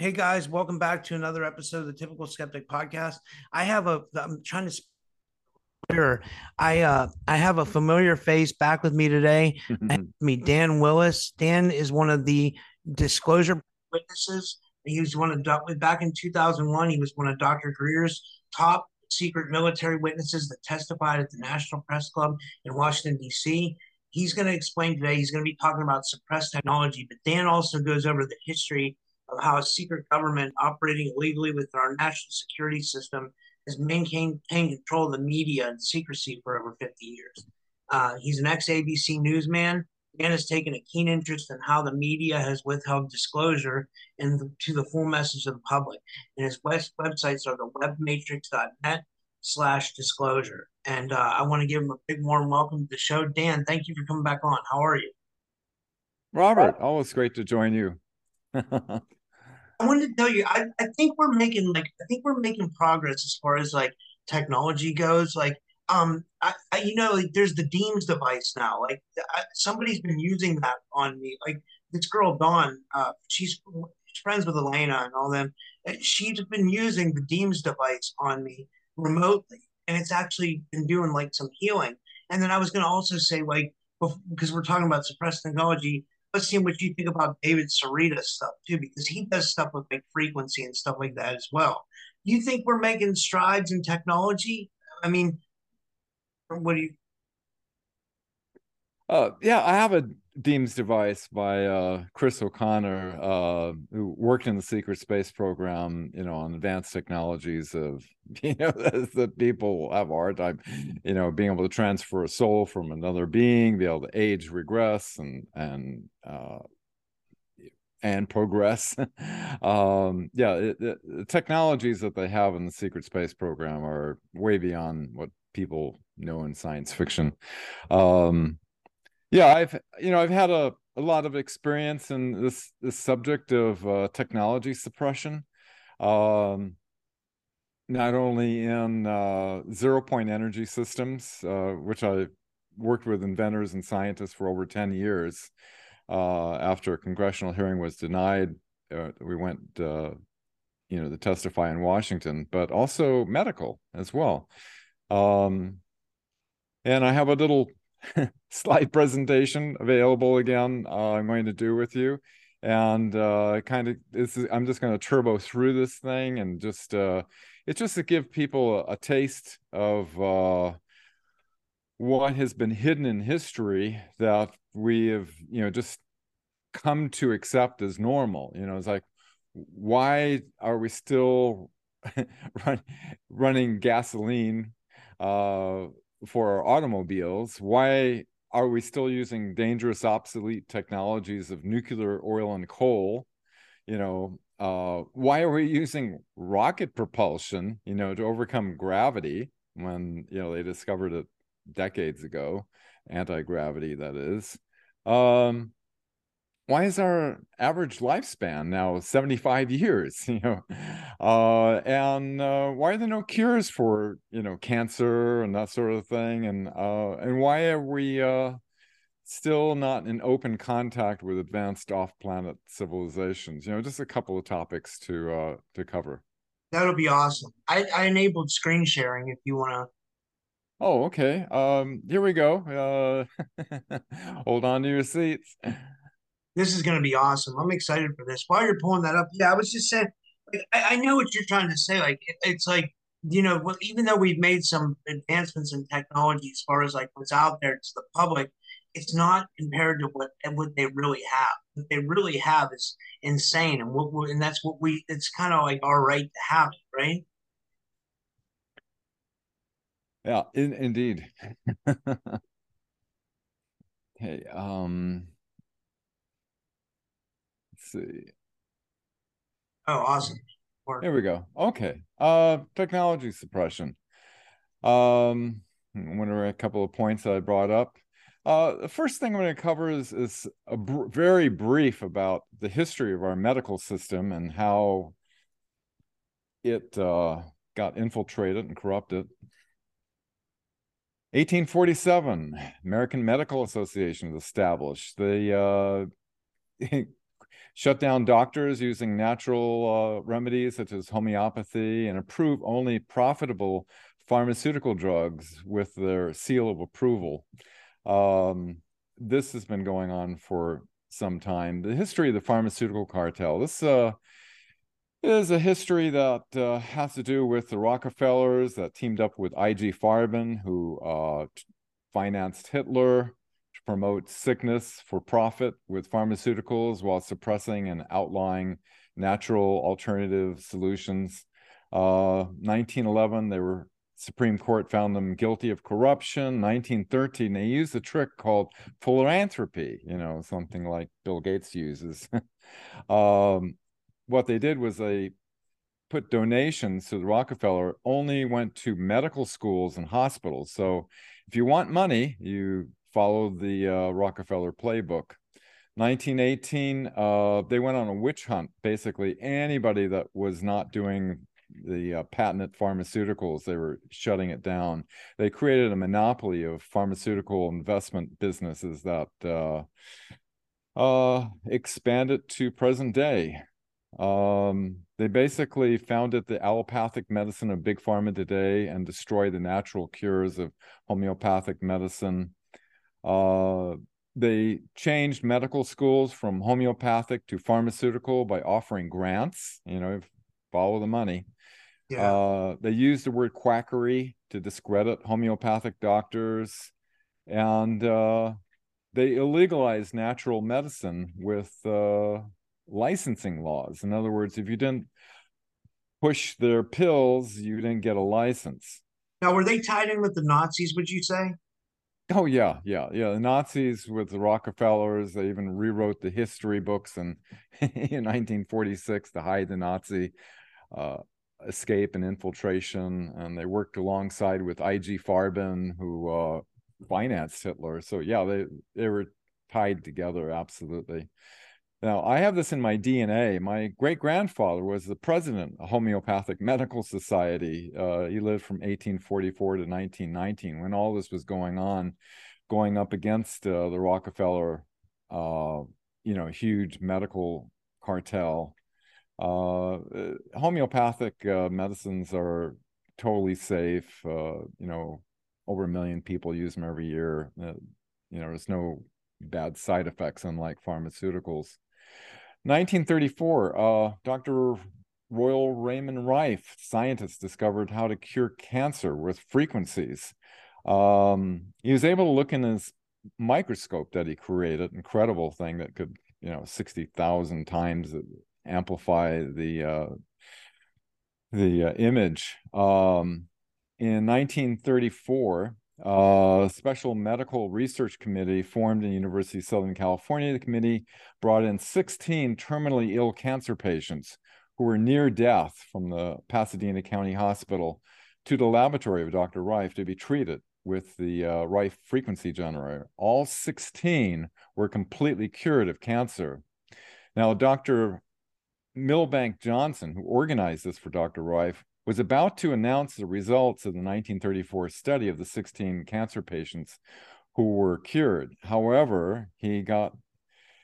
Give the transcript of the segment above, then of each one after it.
Hey guys, welcome back to another episode of the Typical Skeptic Podcast. I have a I'm trying to clear. I uh I have a familiar face back with me today. Me Dan Willis. Dan is one of the disclosure witnesses. He was one of back in 2001. He was one of Dr. Greer's top secret military witnesses that testified at the National Press Club in Washington D.C. He's going to explain today. He's going to be talking about suppressed technology, but Dan also goes over the history of how a secret government operating illegally within our national security system has maintained control of the media and secrecy for over 50 years. Uh, he's an ex ABC newsman and has taken a keen interest in how the media has withheld disclosure and to the full message of the public. And his web- websites are the webmatrix.net slash disclosure. And uh, I want to give him a big warm welcome to the show. Dan, thank you for coming back on. How are you? Robert? Always great to join you. I wanted to tell you, I, I think we're making like I think we're making progress as far as like technology goes. Like, um, I, I you know, like there's the Deems device now. Like, I, somebody's been using that on me. Like this girl Dawn, uh, she's, she's friends with Elena and all them. She's been using the Deems device on me remotely, and it's actually been doing like some healing. And then I was going to also say like because we're talking about suppressed technology let's see what you think about David Sereda stuff too, because he does stuff with like frequency and stuff like that as well. Do you think we're making strides in technology? I mean, what do you? Uh, yeah, I have a Deems device by uh, Chris O'Connor, uh, who worked in the secret space program, you know, on advanced technologies of, you know, that people have a hard time, you know, being able to transfer a soul from another being, be able to age, regress, and and uh, and progress. um, yeah, it, it, the technologies that they have in the secret space program are way beyond what people know in science fiction. Um, yeah, I've you know I've had a, a lot of experience in this this subject of uh, technology suppression. Um, not only in uh, zero point energy systems, uh, which I worked with inventors and scientists for over 10 years. Uh, after a congressional hearing was denied, uh, we went, uh, you know, to testify in Washington, but also medical as well. Um, and I have a little slide presentation available again uh, i'm going to do with you. And uh, kind of this is, i'm just going to turbo through this thing and just uh, it's just to give people a, a taste of uh, what has been hidden in history that we have you know just come to accept as normal. You know it's like why are we still run, running gasoline uh, for our automobiles why are we still using dangerous obsolete technologies of nuclear oil and coal? You know uh, why are we using rocket propulsion you know to overcome gravity when you know they discovered it decades ago anti-gravity that is. Um why is our average lifespan now 75 years? You know uh, and uh, why are there no cures for you know cancer and that sort of thing? And uh, and why are we uh, still not in open contact with advanced off-planet civilizations? You know just a couple of topics to uh, to cover. That'll be awesome. I, I enabled screen sharing if you want to oh okay. Um here we go. Uh hold on to your seats This is going to be awesome. I'm excited for this. While you're pulling that up, yeah, I was just saying, like, I, I know what you're trying to say. Like, it, it's like, you know, well, even though we've made some advancements in technology as far as like what's out there to the public, it's not compared to what and what they really have. What they really have is insane, and what and that's what we. It's kind of like our right to have it, right? Yeah, in, indeed. okay, um see. Oh, awesome. There we go. Okay. Uh technology suppression. Um what are a couple of points that I brought up? Uh, the first thing I'm going to cover is, is a br- very brief about the history of our medical system and how it uh, got infiltrated and corrupted. 1847, American Medical Association was established. They uh, shut down doctors using natural uh, remedies such as homeopathy and approve only profitable pharmaceutical drugs with their seal of approval. Um, this has been going on for some time. The history of the pharmaceutical cartel. This uh, is a history that uh, has to do with the Rockefellers that teamed up with I.G. Farben, who uh, financed Hitler to promote sickness for profit with pharmaceuticals while suppressing and outlawing natural alternative solutions. Uh, 1911, they were Supreme Court found them guilty of corruption. 1913, they used a trick called philanthropy, you know, something like Bill Gates uses. um, what they did was they put donations to the Rockefeller only went to medical schools and hospitals. So if you want money, you follow the uh, Rockefeller playbook. 1918, uh, they went on a witch hunt. Basically, anybody that was not doing the uh, patented pharmaceuticals, they were shutting it down. They created a monopoly of pharmaceutical investment businesses that uh, uh, expanded to present day. Um, they basically founded the allopathic medicine of big pharma today and destroyed the natural cures of homeopathic medicine. Uh, they changed medical schools from homeopathic to pharmaceutical by offering grants. You know, follow the money. Yeah. Uh, they used the word quackery to discredit homeopathic doctors, and uh, they illegalized natural medicine with uh, licensing laws. In other words, if you didn't push their pills, you didn't get a license. Now, were they tied in with the Nazis, would you say? Oh yeah, yeah, yeah. The Nazis with the Rockefellers, they even rewrote the history books in, in 1946 to hide the Nazi uh, escape and infiltration. And they worked alongside with I.G. Farben, who uh, financed Hitler. So yeah, they they were tied together absolutely. Now, I have this in my DNA. My great grandfather was the president of the Homeopathic Medical Society. Uh, he lived from 1844 to 1919 when all this was going on, going up against uh, the Rockefeller, uh, you know, huge medical cartel. Uh, uh, homeopathic uh, medicines are totally safe. you know, over a million people use them every year. you know, there's no bad side effects unlike pharmaceuticals 1934, uh, Dr. Royal Raymond Rife, scientist, discovered how to cure cancer with frequencies. Um, he was able to look in his microscope that he created, incredible thing that could, you know, 60,000 times amplify the uh, the uh, image. Um, in 1934, uh, special medical research committee formed in University of Southern California. The committee brought in 16 terminally ill cancer patients who were near death from the Pasadena County Hospital to the laboratory of Dr. Rife to be treated with the uh, Rife frequency generator. All 16 were completely cured of cancer. Now, Dr. Milbank Johnson, who organized this for Dr. Rife, was about to announce the results of the 1934 study of the 16 cancer patients who were cured. However, he got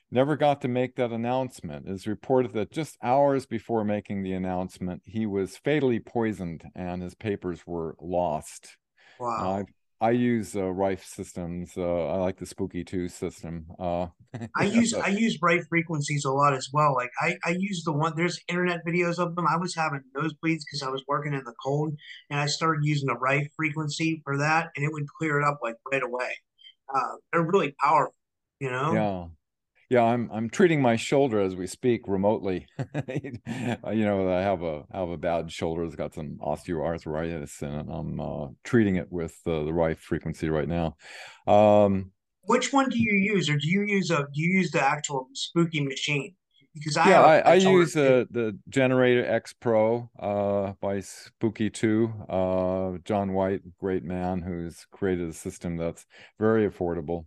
never got to make that announcement. It is reported that just hours before making the announcement, he was fatally poisoned and his papers were lost. Wow. Uh, I use uh, Rife systems. Uh, I like the Spooky Two system. Uh, I use I use Rife frequencies a lot as well. Like I I use the one there's internet videos of them. I was having nosebleeds because I was working in the cold, and I started using the right frequency for that, and it would clear it up like right away. Uh, they're really powerful, you know. Yeah. I'm I'm treating my shoulder as we speak remotely. you know, I have a I have a bad shoulder. It's got some osteoarthritis, and I'm uh, treating it with uh, the Rife frequency right now. Um, which one do you use, or do you use a do you use the actual spooky machine? Because I yeah, I, I use uh, the Generator X Pro uh, by Spooky Two. Uh, John White, great man, who's created a system that's very affordable.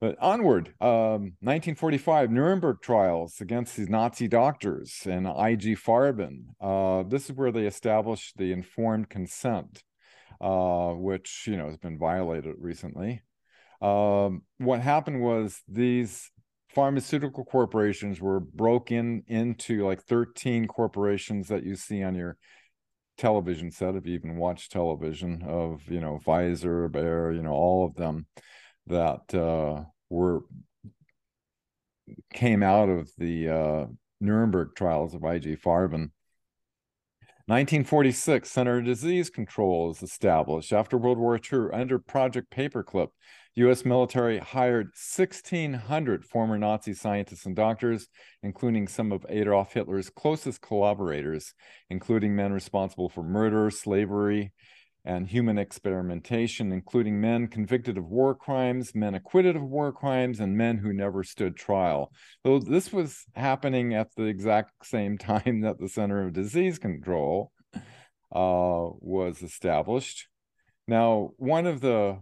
But onward, um, 1945 Nuremberg trials against these Nazi doctors and IG Farben. Uh, this is where they established the informed consent, uh, which you know has been violated recently. Um, what happened was these pharmaceutical corporations were broken into like 13 corporations that you see on your television set if you even watch television of you know Pfizer, Bayer, you know all of them that uh, were came out of the uh, Nuremberg trials of IG Farben. 1946, Center of Disease Control is established after World War II under Project Paperclip. U.S. military hired 1,600 former Nazi scientists and doctors, including some of Adolf Hitler's closest collaborators, including men responsible for murder, slavery, and human experimentation, including men convicted of war crimes, men acquitted of war crimes, and men who never stood trial. So this was happening at the exact same time that the Center of Disease Control uh, was established. Now, one of the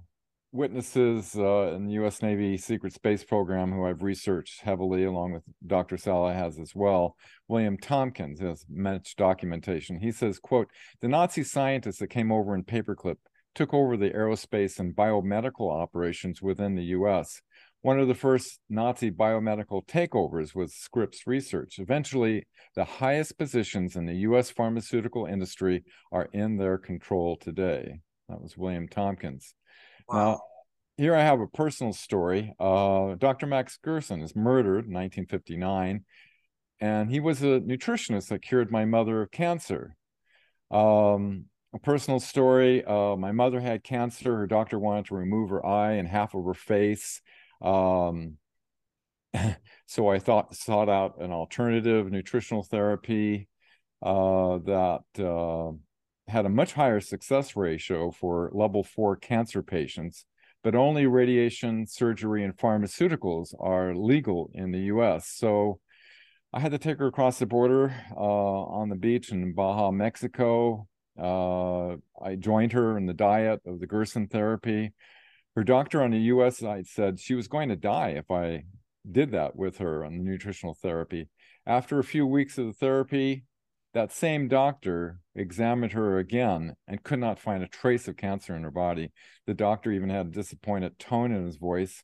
witnesses uh, in the U.S. Navy Secret Space Program, who I've researched heavily, along with Dr. Salla has as well, William Tompkins has much documentation. He says, "quote The Nazi scientists that came over in paperclip took over the aerospace and biomedical operations within the U.S." One of the first Nazi biomedical takeovers was Scripps Research. Eventually, the highest positions in the U.S. pharmaceutical industry are in their control today. That was William Tompkins. Wow. Now, here I have a personal story. Uh, Dr. Max Gerson is murdered in 1959, and he was a nutritionist that cured my mother of cancer. Um, a personal story uh, my mother had cancer. Her doctor wanted to remove her eye and half of her face. Um, so I thought sought out an alternative nutritional therapy uh, that uh, had a much higher success ratio for level four cancer patients, but only radiation, surgery, and pharmaceuticals are legal in the US. So I had to take her across the border uh, on the beach in Baja, Mexico. Uh, I joined her in the diet of the Gerson therapy. Her doctor on the US side said she was going to die if I did that with her on the nutritional therapy. After a few weeks of the therapy, that same doctor examined her again and could not find a trace of cancer in her body. The doctor even had a disappointed tone in his voice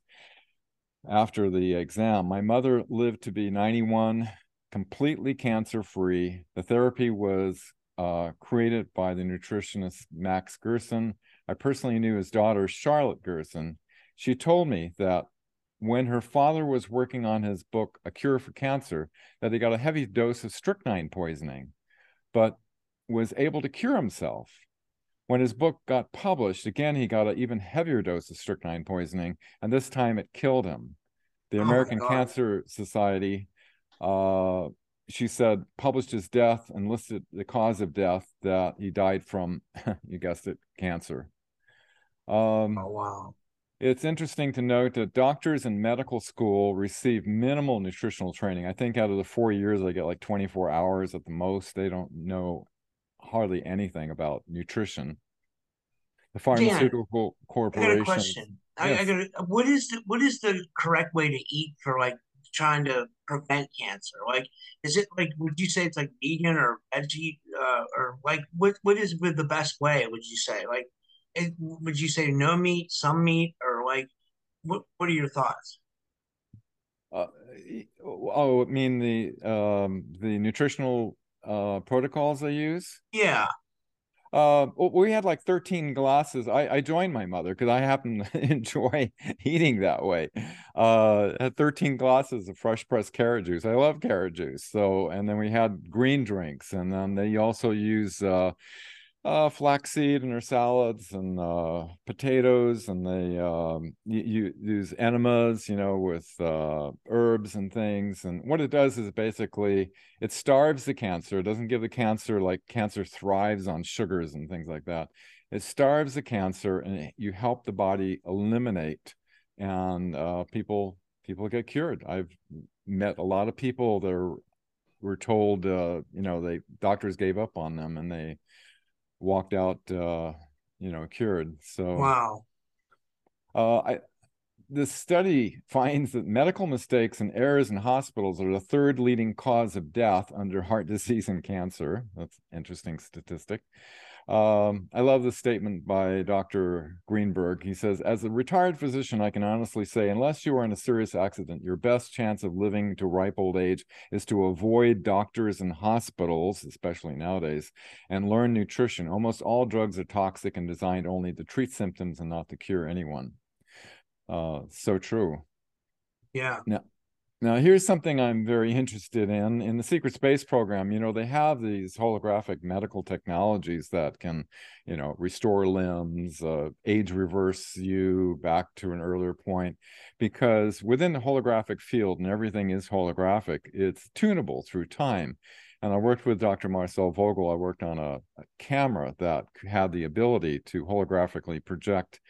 after the exam. My mother lived to be 91, completely cancer free. The therapy was uh, created by the nutritionist Max Gerson. I personally knew his daughter, Charlotte Gerson. She told me that when her father was working on his book, A Cure for Cancer, that he got a heavy dose of strychnine poisoning, but was able to cure himself. When his book got published, again, he got an even heavier dose of strychnine poisoning, and this time it killed him. The oh American Cancer Society, uh, she said, published his death and listed the cause of death that he died from, you guessed it, cancer. Um, oh, wow. It's interesting to note that doctors in medical school receive minimal nutritional training. I think out of the four years, they get like 24 hours at the most. They don't know hardly anything about nutrition. The pharmaceutical Dan, corporation. I got a question. Yes. I, I got what is the what is the correct way to eat for like trying to prevent cancer? Like, is it like would you say it's like vegan or veggie uh, or like what what is the best way? Would you say like it, would you say no meat, some meat, or like what? What are your thoughts? Uh, oh, I mean the um, the nutritional uh, protocols they use. Yeah. Uh, we had like 13 glasses. I, I joined my mother because I happen to enjoy eating that way. Uh, had 13 glasses of fresh pressed carrot juice. I love carrot juice. So, and then we had green drinks, and then they also use uh, uh, flaxseed in their salads and uh, potatoes, and they um, you, you, use enemas, you know, with uh, herbs and things. And what it does is basically it starves the cancer. It doesn't give the cancer like cancer thrives on sugars and things like that. It starves the cancer, and you help the body eliminate. And uh, people people get cured. I've met a lot of people that were told, uh, you know, they doctors gave up on them, and they walked out uh you know cured. So wow. uh i this study finds that medical mistakes and errors in hospitals are the third leading cause of death under heart disease and cancer. That's interesting statistic um, I love this statement by Dr. Greenberg. He says, As a retired physician, I can honestly say, unless you are in a serious accident, your best chance of living to ripe old age is to avoid doctors and hospitals, especially nowadays, and learn nutrition. Almost all drugs are toxic and designed only to treat symptoms and not to cure anyone. Uh, so true. Yeah. Now, now, here's something I'm very interested in. In the secret space program, you know, they have these holographic medical technologies that can, you know, restore limbs, uh, age reverse you back to an earlier point, because within the holographic field, and everything is holographic, it's tunable through time. And I worked with Dr. Marcel Vogel. I worked on a, a camera that had the ability to holographically project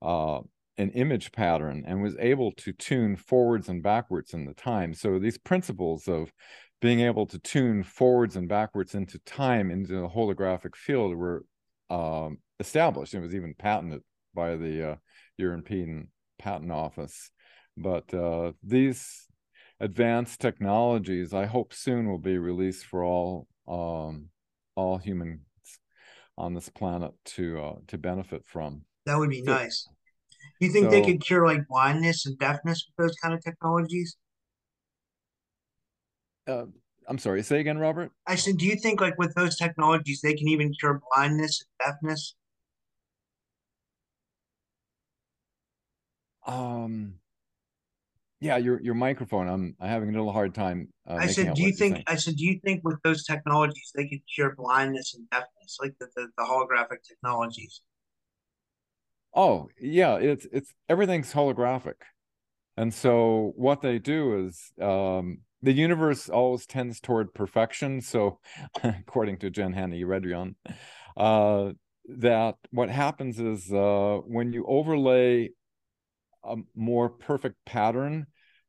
uh, an image pattern and was able to tune forwards and backwards in the time. So these principles of being able to tune forwards and backwards into time into the holographic field were um, established. It was even patented by the uh, European Patent Office. But uh, these advanced technologies, I hope soon will be released for all um, all humans on this planet to uh, to benefit from. That would be so, nice. Do you think so, they could cure like blindness and deafness with those kind of technologies? Uh, I'm sorry, say again, Robert. I said, do you think like with those technologies they can even cure blindness and deafness? Um, yeah, your your microphone. I'm I'm having a little hard time. Uh, I said, do you think? I said, do you think with those technologies they could cure blindness and deafness, like the, the, the holographic technologies? Oh, yeah, it's it's everything's holographic. And so what they do is um, the universe always tends toward perfection. So according to Jen Hanna Eredrian, uh, that what happens is uh, when you overlay a more perfect pattern,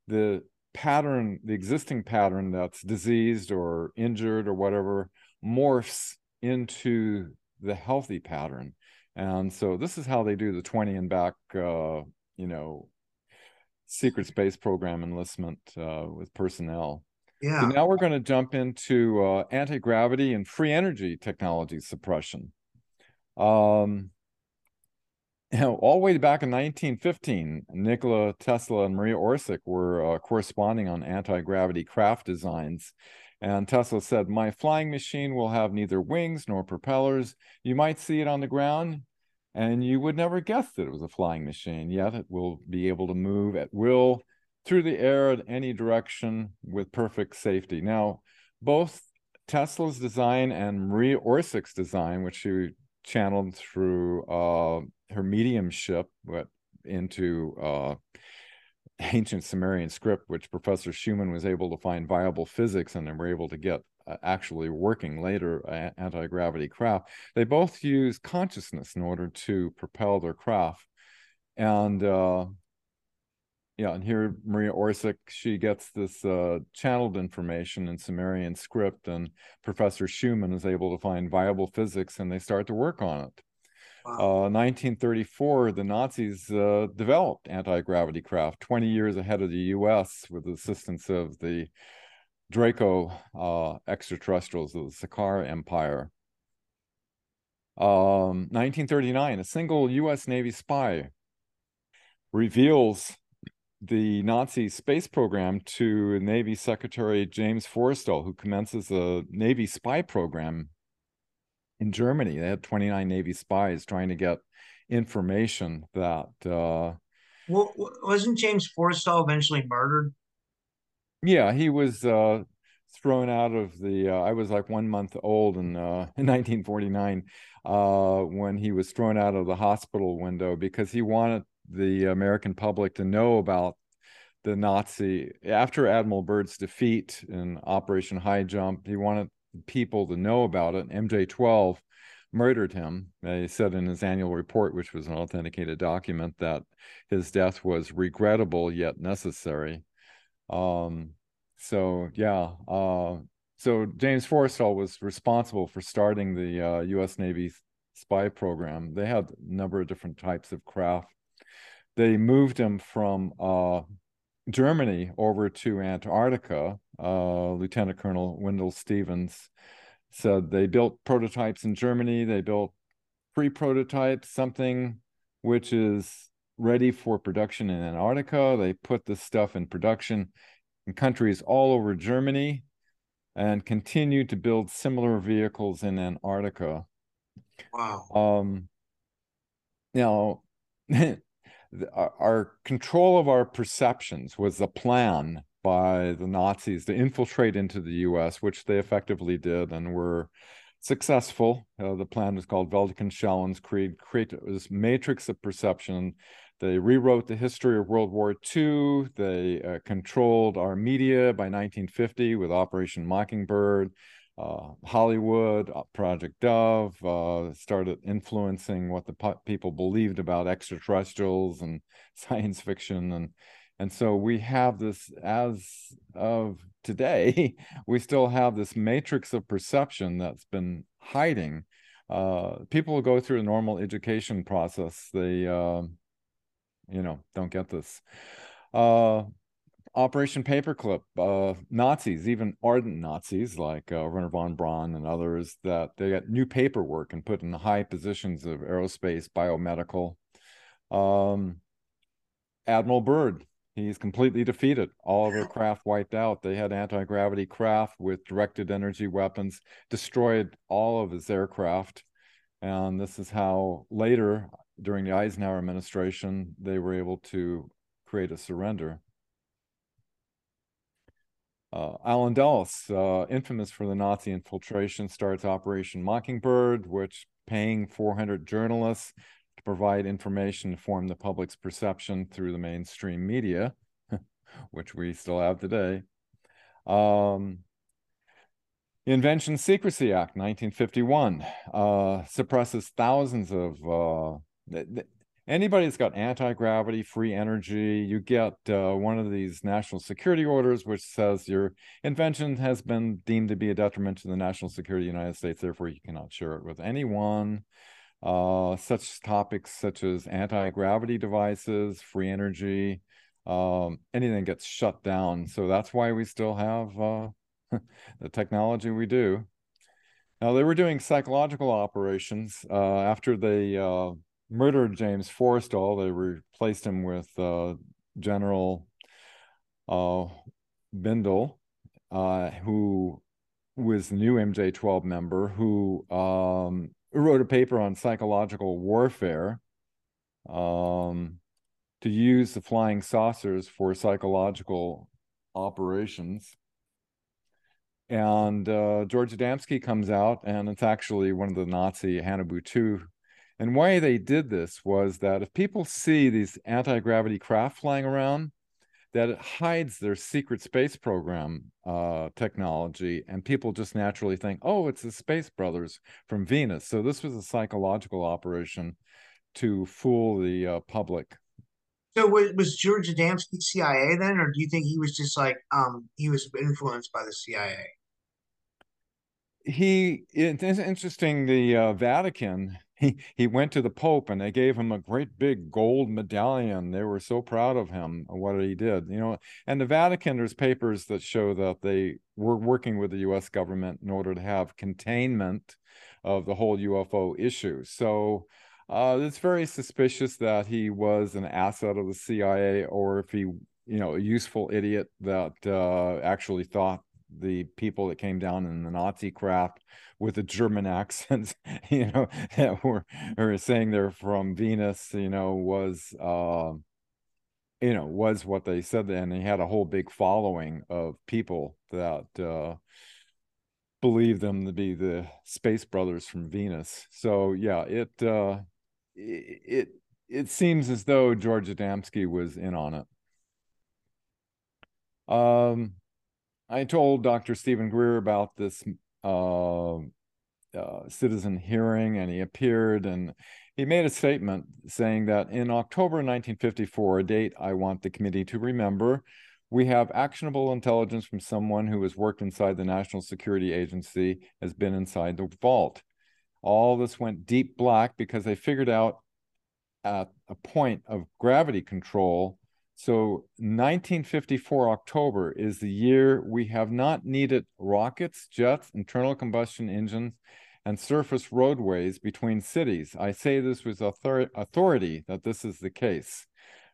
the pattern, the existing pattern that's diseased or injured or whatever, morphs into the healthy pattern. And so this is how they do the 20 and back, uh, you know, secret space program enlistment uh, with personnel. Yeah. So now we're going to jump into uh, anti gravity and free energy technology suppression. Um, you know, all the way back in 1915, Nikola Tesla and Maria Orsic were uh, corresponding on anti gravity craft designs and Tesla said, My flying machine will have neither wings nor propellers. You might see it on the ground, and you would never guess that it was a flying machine, yet it will be able to move at will through the air in any direction with perfect safety. Now, both Tesla's design and Marie Orsic's design, which she channeled through uh, her mediumship into uh, ancient Sumerian script, which Professor Schumann was able to find viable physics and they were able to get uh, actually working later uh, anti gravity craft. They both use consciousness in order to propel their craft. And uh, yeah, and here Maria Orsic, she gets this uh, channeled information in Sumerian script, and Professor Schumann is able to find viable physics and they start to work on it. Wow. Uh, 1934, the Nazis uh, developed anti gravity craft 20 years ahead of the US with the assistance of the Draco uh, extraterrestrials of the Sakar Empire. Um, 1939, a single US Navy spy reveals the Nazi space program to Navy Secretary James Forrestal, who commences a Navy spy program in Germany. They had 29 Navy spies trying to get information that. Uh, well, wasn't James Forrestal eventually murdered? Yeah, he was uh, thrown out of the. Uh, I was like one month old in, uh, in 1949 uh, when he was thrown out of the hospital window because he wanted the American public to know about the Nazi after Admiral Byrd's defeat in Operation High Jump. He wanted people to know about it. MJ12 murdered him. He said in his annual report, which was an authenticated document, that his death was regrettable yet necessary. Um, so yeah, uh, so James Forrestal was responsible for starting the uh, U.S. Navy spy program. They had a number of different types of craft. They moved him from uh, Germany over to Antarctica. Uh, Lieutenant Colonel Wendell Stevens said they built prototypes in Germany. They built pre-prototypes, something which is ready for production in Antarctica. They put this stuff in production in countries all over Germany and continued to build similar vehicles in Antarctica. Wow. Um, now, our, our control of our perceptions was a plan by the Nazis to infiltrate into the US, which they effectively did and were successful. Uh, the plan was called Weltanschauungskrieg, create, create this matrix of perception they rewrote the history of World War II. They uh, controlled our media by 1950 with Operation Mockingbird. Uh, Hollywood, uh, Project Dove uh, started influencing what the people believed about extraterrestrials and science fiction, and and so we have this as of today. We still have this matrix of perception that's been hiding. Uh, people go through a normal education process. They um, you know don't get this uh operation paperclip uh nazis even ardent nazis like uh, Wernher von braun and others that they got new paperwork and put in high positions of aerospace biomedical um admiral byrd he's completely defeated. All of their craft wiped out. They had anti-gravity craft with directed energy weapons destroyed all of his aircraft. And this is how later during the Eisenhower administration, they were able to create a surrender. Uh, Allen Dulles, uh, infamous for the Nazi infiltration, starts Operation Mockingbird, which paying 400 journalists to provide information to form the public's perception through the mainstream media, which we still have today. Um, Invention Secrecy Act, 1951, uh, suppresses thousands of uh, anybody that's got anti-gravity free energy you get uh, one of these national security orders which says your invention has been deemed to be a detriment to the national security of the united states therefore you cannot share it with anyone uh, such topics such as anti-gravity devices free energy um, anything gets shut down so that's why we still have uh, the technology we do now they were doing psychological operations uh, after they uh, murdered James Forrestal. They replaced him with uh, General uh, Bindle, uh, who was the new MJ12 member, who um, wrote a paper on psychological warfare um, to use the flying saucers for psychological operations. And uh, George Adamski comes out, and it's actually one of the Nazi Haunebu 2 and why they did this was that if people see these anti-gravity craft flying around, that it hides their secret space program uh, technology, and people just naturally think, "Oh, it's the Space Brothers from Venus." So this was a psychological operation to fool the uh, public. So was, was George Adamski CIA then, or do you think he was just like um, he was influenced by the CIA? He it's interesting. The uh, Vatican he he went to the pope and they gave him a great big gold medallion. They were so proud of him what he did you know and the vatican there's papers that show that they were working with the us government in order to have containment of the whole ufo issue. So uh, it's very suspicious that he was an asset of the cia or if he you know a useful idiot that uh, actually thought the people that came down in the Nazi craft with the German accents, you know, that were, were saying they're from Venus, you know, was uh, you know, was what they said, and he had a whole big following of people that uh, believed them to be the space brothers from Venus. So yeah, it uh, it it seems as though George Adamski was in on it. Um, I told Dr. Stephen Greer about this uh, uh, citizen hearing, and he appeared and he made a statement saying that in October 1954, a date I want the committee to remember, we have actionable intelligence from someone who has worked inside the National Security Agency, has been inside the vault. All this went deep black because they figured out at a point of gravity control. So 1954 October is the year we have not needed rockets, jets, internal combustion engines, and surface roadways between cities. I say this with author- authority that this is the case.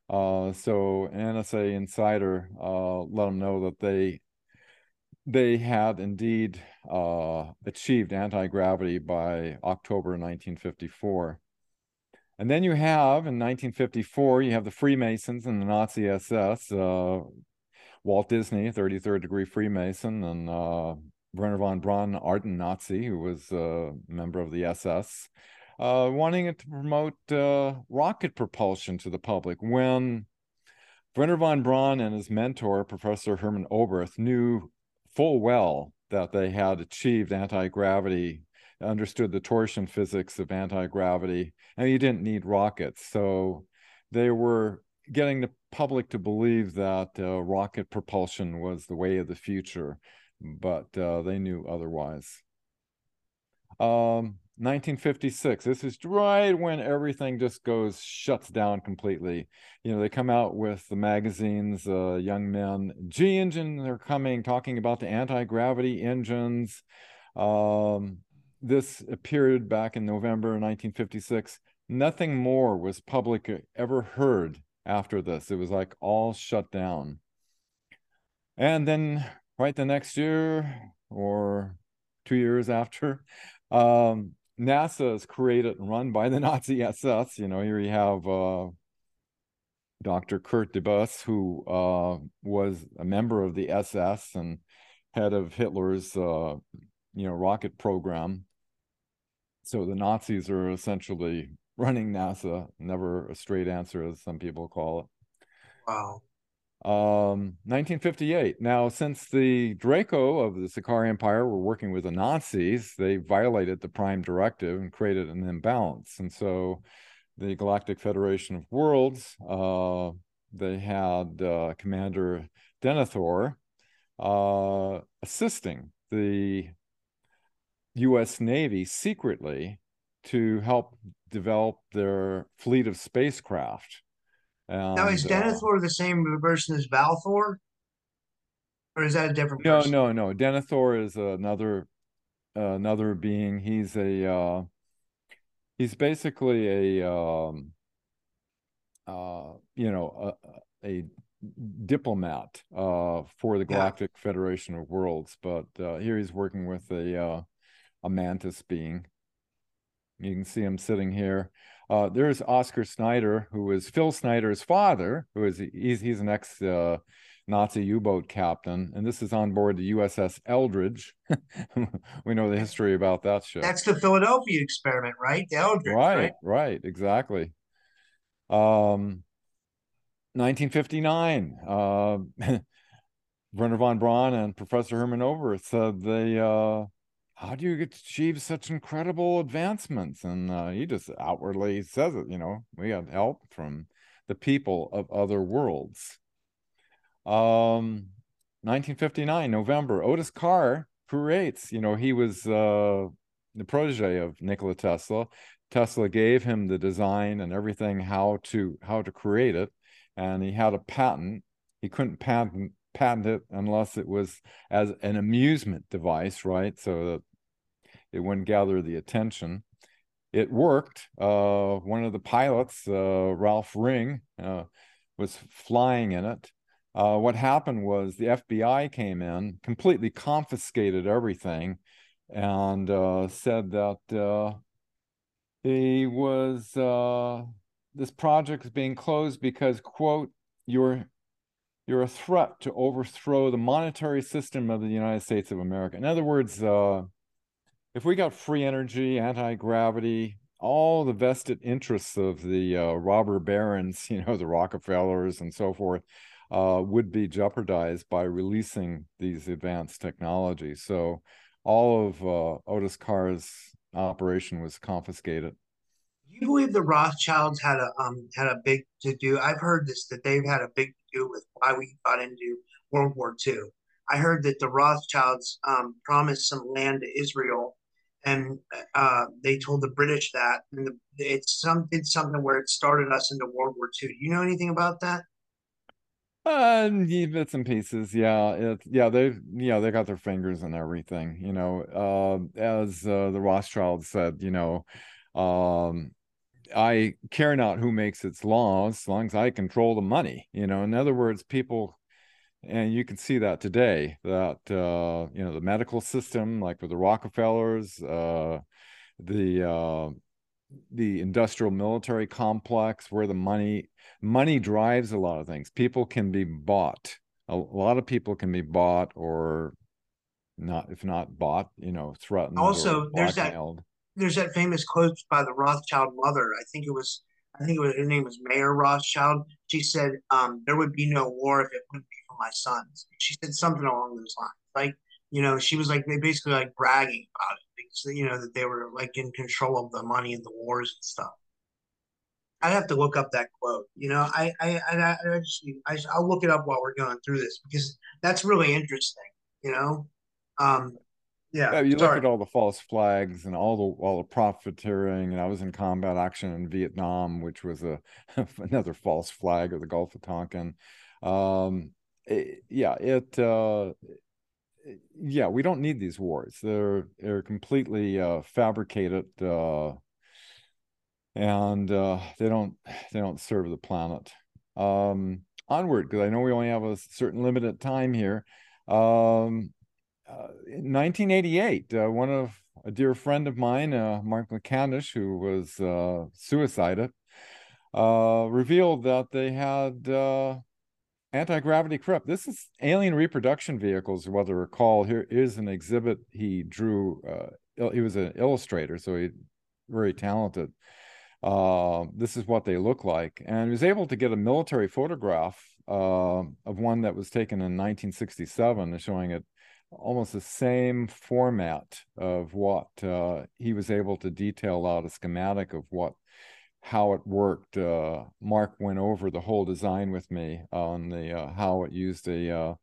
Uh, so NSA insider uh, let them know that they they had indeed uh, achieved anti gravity by October 1954. And then you have in 1954, you have the Freemasons and the Nazi SS. Uh, Walt Disney, 33rd degree Freemason, and uh, Wernher von Braun, ardent Nazi, who was a member of the SS, uh, wanting to promote uh, rocket propulsion to the public. When Wernher von Braun and his mentor, Professor Hermann Oberth, knew full well that they had achieved anti gravity, understood the torsion physics of anti gravity, and you didn't need rockets. So they were getting the public to believe that uh, rocket propulsion was the way of the future but uh, they knew otherwise. Um, 1956. This is right when everything just goes shuts down completely. You know, they come out with the magazines, uh, Young Men, G Engine. They're coming, talking about the anti gravity engines. Um, this appeared back in November 1956. Nothing more was public ever heard after this. It was like all shut down. And then right the next year or two years after. Um, NASA is created and run by the Nazi SS. You know, here you have uh, Dr. Kurt Debus, who uh, was a member of the SS and head of Hitler's, uh, you know, rocket program. So the Nazis are essentially running NASA. Never a straight answer, as some people call it. Wow. Um, 1958. Now, since the Draco of the Sicarii Empire were working with the Nazis, they violated the Prime Directive and created an imbalance. And so, the Galactic Federation of Worlds, uh, they had uh, Commander Denethor uh, assisting the U.S. Navy secretly to help develop their fleet of spacecraft and, now is Denethor uh, the same version as Valthor, or is that a different? No, person? no, no. Denethor is another uh, another being. He's a uh, he's basically a um, uh, you know a, a diplomat uh, for the Galactic yeah. Federation of Worlds, but uh, here he's working with a uh, a mantis being. You can see him sitting here. Uh, there's Oscar Schneider, who is Phil Schneider's father, who is he's, he's an ex uh, Nazi U-boat captain, and this is on board the USS Eldridge. we know the history about that ship. That's the Philadelphia experiment, right? The Eldridge, right? Right, right, exactly. Um, 1959. Uh, Wernher von Braun and Professor Hermann Oberth said they uh, how do you achieve such incredible advancements? And uh, he just outwardly says it, you know, we had help from the people of other worlds. Um, 1959, November, Otis Carr creates, you know, he was uh, the protege of Nikola Tesla. Tesla gave him the design and everything how to how to create it, and he had a patent. He couldn't patent patent it unless it was as an amusement device, right? So that it wouldn't gather the attention. It worked. Uh, one of the pilots, uh, Ralph Ring, uh, was flying in it. Uh, what happened was the FBI came in, completely confiscated everything, and uh, said that uh, he was this project is being closed because quote you're you're a threat to overthrow the monetary system of the United States of America. In other words, uh, if we got free energy, anti gravity, all the vested interests of the uh, robber barons, you know, the Rockefellers and so forth, uh, would be jeopardized by releasing these advanced technologies. So all of uh, Otis Carr's operation was confiscated. You believe the Rothschilds had a um had a big to do? I've heard this that they've had a big do with why we got into World War II. I heard that the Rothschilds um, promised some land to Israel, and uh, they told the British that, and the, it's some did something where it started us into World War II. Do you know anything about that? Uh, bits and pieces, yeah, it, yeah, they, yeah, they got their fingers in everything, you know. Uh, as uh, the Rothschilds said, you know, um, I care not who makes its laws, as long as I control the money. You know, in other words, people, and you can see that today. That uh, you know, the medical system, like with the Rockefellers, uh, the uh, the industrial military complex, where the money money drives a lot of things. People can be bought. A, a lot of people can be bought or not, if not bought, you know, threatened. Also, there's that there's that famous quote by the Rothschild mother. I think it was I think it was her name was Mayer Rothschild. She said, um, "There would be no war if it wouldn't be for my sons." She said something along those lines. Like you know, she was like they basically like bragging about it because you know that they were like in control of the money and the wars and stuff. I'd have to look up that quote. You know, I I I, I just I, I'll look it up while we're going through this because that's really interesting. You know, um, yeah, yeah you sorry. look at all the false flags and all the all the profiteering and i was in combat action in vietnam which was a another false flag of the gulf of tonkin. Um it, yeah it uh yeah we don't need these wars. They're they're completely uh fabricated uh and uh they don't they don't serve the planet. Um onward because i know we only have a certain limited time here. Um uh, in 1988, uh, one of a dear friend of mine, uh, Mark McCandlish, who was uh, suicided, uh, revealed that they had uh, anti-gravity crypt. This is alien reproduction vehicles, whether recall. Here is an exhibit he drew. he was an illustrator, so he very talented. this is what they look like, and he was able to get a military photograph of one that was taken in 1967, showing it almost the same format of what uh, he was able to detail out a schematic of what how it worked. Uh, Mark went over the whole design with me on the uh, how it used a uh,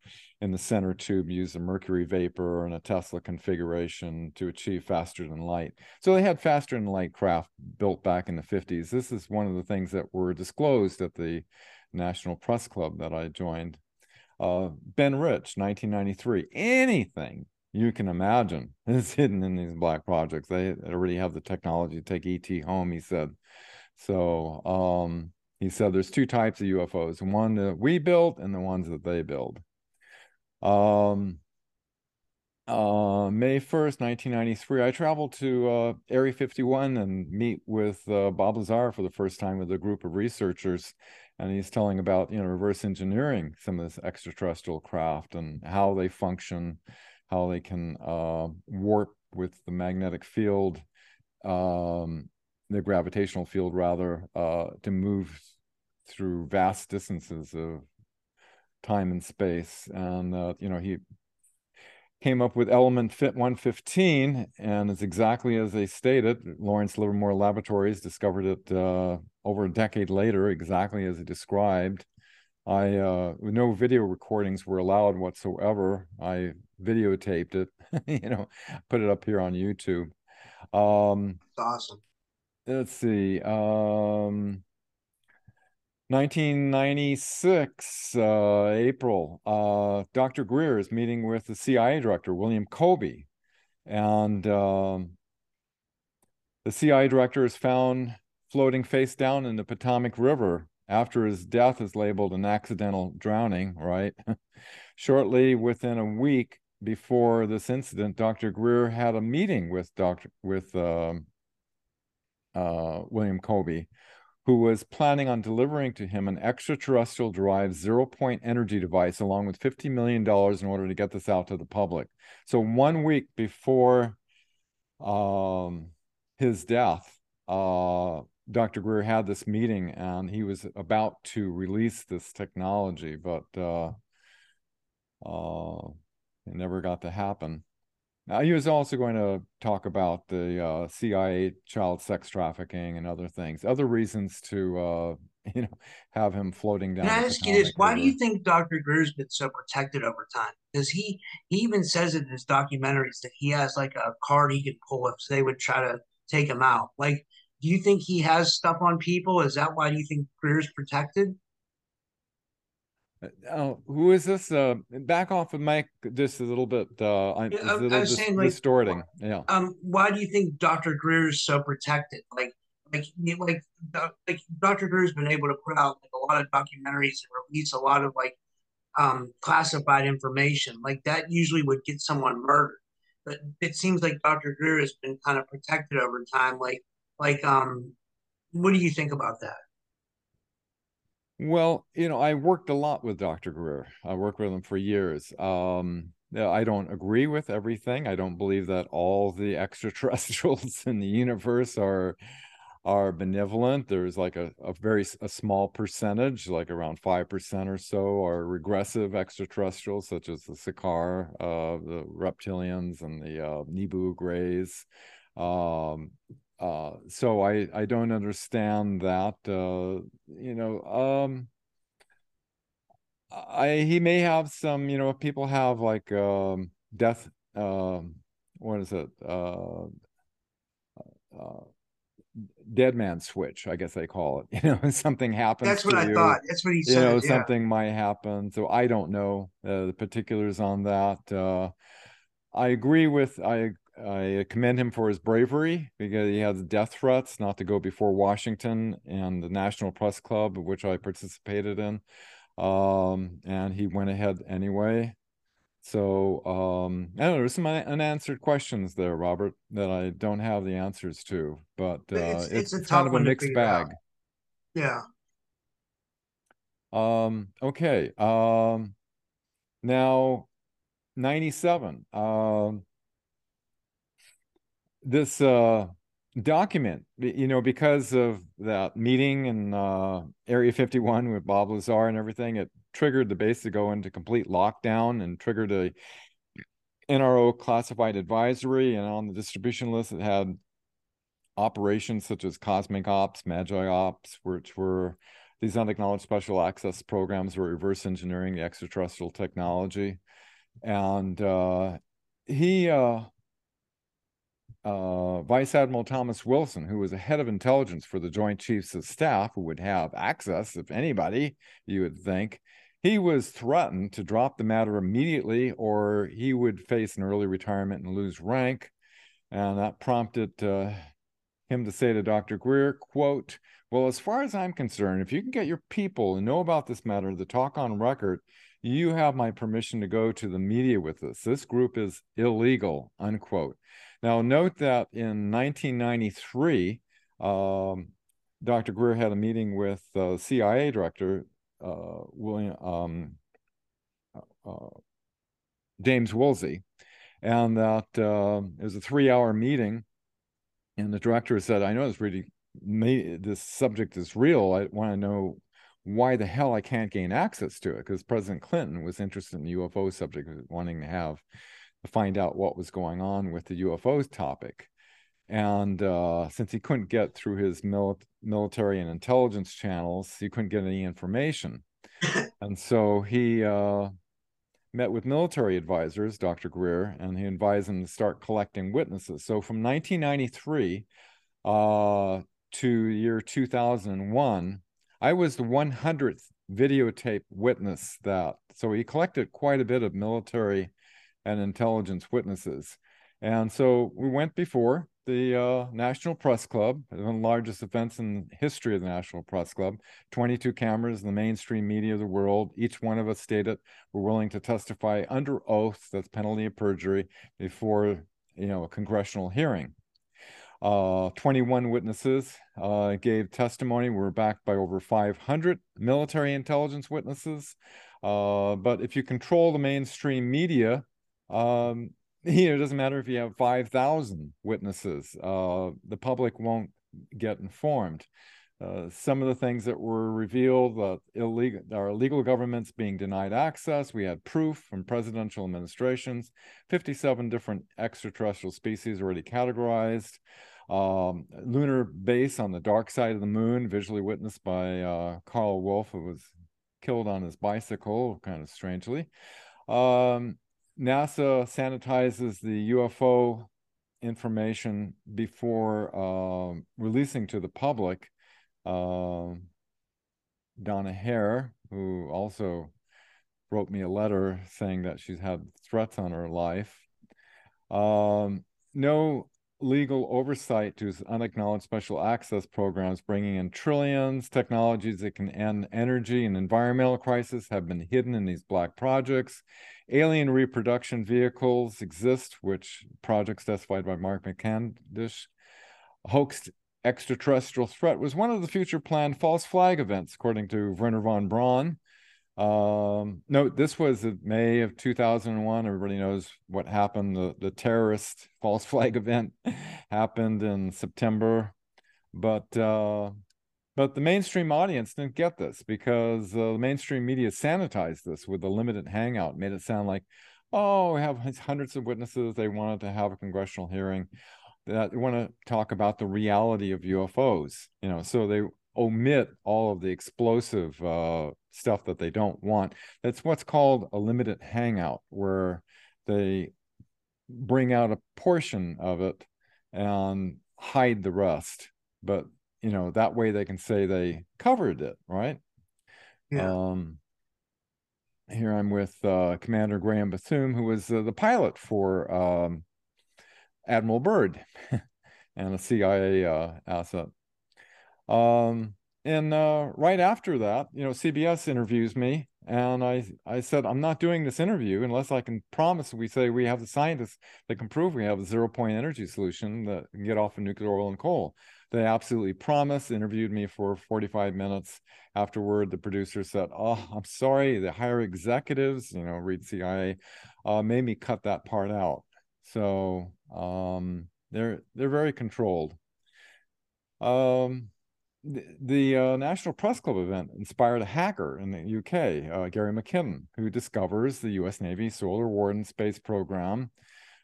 in the center tube used a mercury vapor and a Tesla configuration to achieve faster than light. So they had faster than light craft built back in the 50s. This is one of the things that were disclosed at the National Press Club that I joined uh, Ben Rich, 1993. Anything you can imagine is hidden in these black projects. They already have the technology to take ET home, he said. So um, he said there's two types of UFOs one that we built and the ones that they build. Um, uh, May 1st, 1993, I traveled to uh, Area 51 and meet with uh, Bob Lazar for the first time with a group of researchers and he's telling about you know reverse engineering some of this extraterrestrial craft and how they function how they can uh, warp with the magnetic field um, the gravitational field rather uh, to move through vast distances of time and space. And uh, you know he came up with element fit 115 and it's exactly as they stated. Lawrence livermore laboratories discovered it uh, over a decade later exactly as he described i uh, no video recordings were allowed whatsoever i videotaped it you know put it up here on youtube um awesome let's see um 1996, uh, April, uh, Dr. Greer is meeting with the CIA director, William Colby. And um, the CIA director is found floating face down in the Potomac River after his death is labeled an accidental drowning, right? Shortly within a week before this incident, Dr. Greer had a meeting with Dr. with um, uh, William Colby, who was planning on delivering to him an extraterrestrial derived zero point energy device along with $50 million in order to get this out to the public. So, one week before um, his death, uh, Dr. Greer had this meeting and he was about to release this technology, but uh, uh, it never got to happen. Now, he was also going to talk about the uh, CIA child sex trafficking and other things, other reasons to, uh, you know, have him floating down. Can I ask you this? Why do you think Dr. Greer's been so protected over time? Because he he even says in his documentaries that he has like a card he can pull if they would try to take him out. Like, do you think he has stuff on people? Is that why do you think Greer's protected? Uh, who is this? Uh, back off of Mike just a little bit. Uh, I, Yeah, I- a I little was dis- saying, like, distorting. Yeah. Um, why do you think Dr. Greer is so protected? Like, like, like, like Dr. Greer's been able to put out like a lot of documentaries and release a lot of like um classified information. Like that usually would get someone murdered. But it seems like Dr. Greer has been kind of protected over time. Like, like, um, what do you think about that? Well, you know, I worked a lot with Dr. Greer. I worked with him for years. Um, I don't agree with everything. I don't believe that all the extraterrestrials in the universe are are benevolent. There's like a, a very a small percentage, like around five percent or so, are regressive extraterrestrials, such as the Sakaar, uh, the reptilians, and the uh, Nibu Greys. Um, uh, so I I don't understand that. Uh, you know, um, I he may have some. You know, if people have like um, death. Um, what is it? Uh, uh, dead man switch, I guess they call it. You know, something happens. That's what I you, thought. That's what he said. You know, yeah. something might happen. So I don't know uh, the particulars on that. Uh, I agree with I I commend him for his bravery because he has death threats not to go before Washington and the National Press Club, which I participated in. Um, and he went ahead anyway. So um, I don't know, there's some unanswered questions there, Robert, that I don't have the answers to, but uh, It's- it's, it's a kind of a mixed figure out. bag. Yeah. Um, okay. Um, now 97. Um, this uh document, you know, because of that meeting in uh Area 51 with Bob Lazar and everything, it triggered the base to go into complete lockdown and triggered a NRO classified advisory. And on the distribution list, it had operations such as Cosmic Ops, MAJI Ops, which were these unacknowledged special access programs were reverse engineering extraterrestrial technology. And uh, he, uh, uh, Vice Admiral Thomas Wilson, who was a head of intelligence for the Joint Chiefs of Staff, who would have access, if anybody, you would think, he was threatened to drop the matter immediately or he would face an early retirement and lose rank. And that prompted uh, him to say to Dr. Greer, quote, well, as far as I'm concerned, if you can get your people and know about this matter the talk on record, you have my permission to go to the media with this. This group is illegal, unquote. Now, note that in 1993, um, Dr. Greer had a meeting with uh, CIA director uh, William um, uh, James Woolsey, and that uh, it was a three-hour meeting. And the director said, "I know this really, this subject is real. I want to know why the hell I can't gain access to it because President Clinton was interested in the UFO subject, wanting to have find out what was going on with the UFO topic. And uh, since he couldn't get through his mil- military and intelligence channels, he couldn't get any information. and so he uh, met with military advisors, Dr. Greer, and he advised him to start collecting witnesses. So from 1993 uh, to year 2001, I was the 100th videotape witness that. So he collected quite a bit of military and intelligence witnesses. And so we went before the uh, National Press Club, one of the largest events in the history of the National Press Club. 22 cameras in the mainstream media of the world. Each one of us stated we're willing to testify under oath, that's penalty of perjury, before you know a congressional hearing. Uh, 21 witnesses uh, gave testimony. We were backed by over 500 military intelligence witnesses. Uh, but if you control the mainstream media, um, you know, it doesn't matter if you have 5,000 witnesses, uh, the public won't get informed. Uh, some of the things that were revealed, uh, illegal, our illegal governments being denied access. We had proof from presidential administrations, 57 different extraterrestrial species already categorized. Um, lunar base on the dark side of the moon, visually witnessed by uh, Karl Wolfe, who was killed on his bicycle, kind of strangely. Um, NASA sanitizes the UFO information before uh, releasing to the public. Uh, Donna Hare, who also wrote me a letter saying that she's had threats on her life. Um, no legal oversight to unacknowledged special access programs bringing in trillions. Technologies that can end energy and environmental crisis have been hidden in these black projects. Alien reproduction vehicles exist, which projects testified by Mark McCandlish. Hoaxed extraterrestrial threat was one of the future planned false flag events, according to Wernher von Braun. Um, this was in May of 2001. Everybody knows what happened. The, the terrorist false flag event happened in September. But uh, but the mainstream audience didn't get this because uh, the mainstream media sanitized this with a limited hangout, made it sound like, oh, we have hundreds of witnesses. They wanted to have a congressional hearing. That they want to talk about the reality of UFOs, you know. So they omit all of the explosive uh, stuff that they don't want. That's what's called a limited hangout, where they bring out a portion of it and hide the rest. But you know that way they can say they covered it, right? Yeah. Um, here I'm with uh, Commander Graham Bethune, who was uh, the pilot for um, Admiral Byrd and a CIA uh, asset. Um, and uh, right after that, you know, CBS interviews me, and I I said I'm not doing this interview unless I can promise. We say we have the scientists that can prove we have a zero point energy solution that can get off of nuclear oil and coal. They absolutely promised. Interviewed me for 45 minutes. Afterward, the producer said, "Oh, I'm sorry. The higher executives, you know, read CIA, uh, made me cut that part out." So um, they're they're very controlled. Um, the, uh, National Press Club event inspired a hacker in the UK, uh, Gary McKinnon, who discovers the U.S. Navy Solar Warden space program.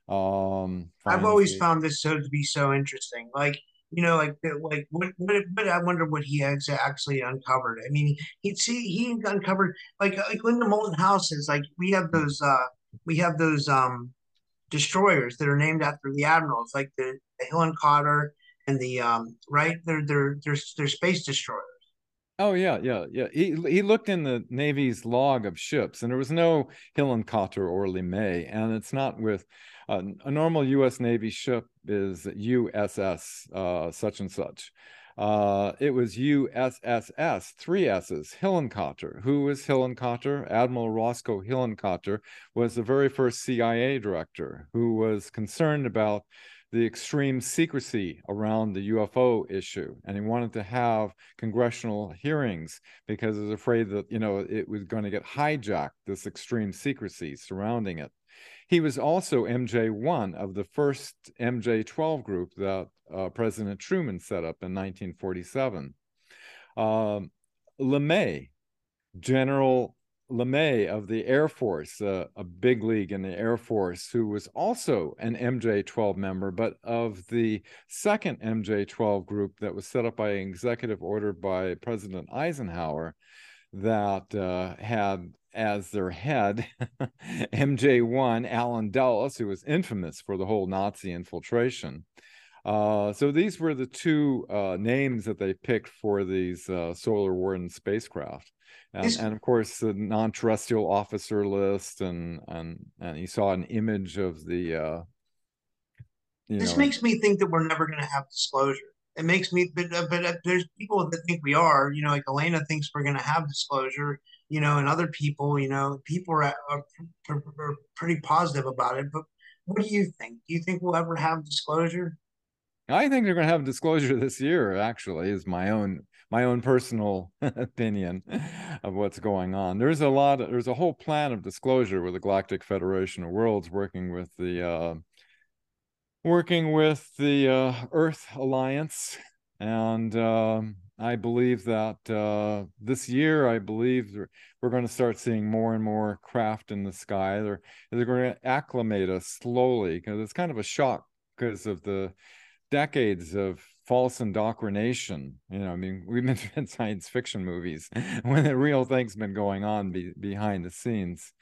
Um, I've always the... found this so to be so interesting. Like you know, like like what what, what I wonder what he has actually uncovered. I mean, he see he uncovered like like Linda Moulton Howe says. Like we have those uh we have those um destroyers that are named after the admirals, like the, the Hillenkotter and the um right they're they're they're they're space destroyers oh yeah yeah yeah he he looked in the navy's log of ships and there was no Hillenkotter or lemay and it's not with a normal u.s navy ship is uss uh, such and such uh, it was USSS, three S's, Hillenkotter. Who was Hillenkotter? Admiral Roscoe Hillenkotter was the very first CIA director who was concerned about the extreme secrecy around the UFO issue, and he wanted to have congressional hearings because he was afraid that you know it was going to get hijacked. This extreme secrecy surrounding it. He was also MJ1 of the first MJ12 group that uh, President Truman set up in 1947. Um, LeMay, General LeMay of the Air Force, uh, a big league in the Air Force, who was also an MJ 12 member, but of the second MJ 12 group that was set up by executive order by President Eisenhower that uh, had as their head MJ1 Allen Dulles, who was infamous for the whole Nazi infiltration. Uh, so these were the two uh, names that they picked for these uh, solar warden spacecraft and, and of course the non-terrestrial officer list and and and you saw an image of the uh this know, makes me think that we're never going to have disclosure. It makes me, but, but uh, there's people that think we are. You know, like Elena thinks we're going to have disclosure. You know, and other people, you know, people are, are, are pretty positive about it. But what do you think? Do you think we'll ever have disclosure? I think they're going to have disclosure this year. Actually, is my own my own personal opinion of what's going on. There's a lot. Of, there's a whole plan of disclosure with the Galactic Federation of Worlds, working with the uh, working with the uh, Earth Alliance, and um, I believe that uh, this year, I believe we're going to start seeing more and more craft in the sky. They're they're going to acclimate us slowly because it's kind of a shock because of the decades of false indoctrination. You know, I mean, we've been in science fiction movies when the real thing's been going on be, behind the scenes.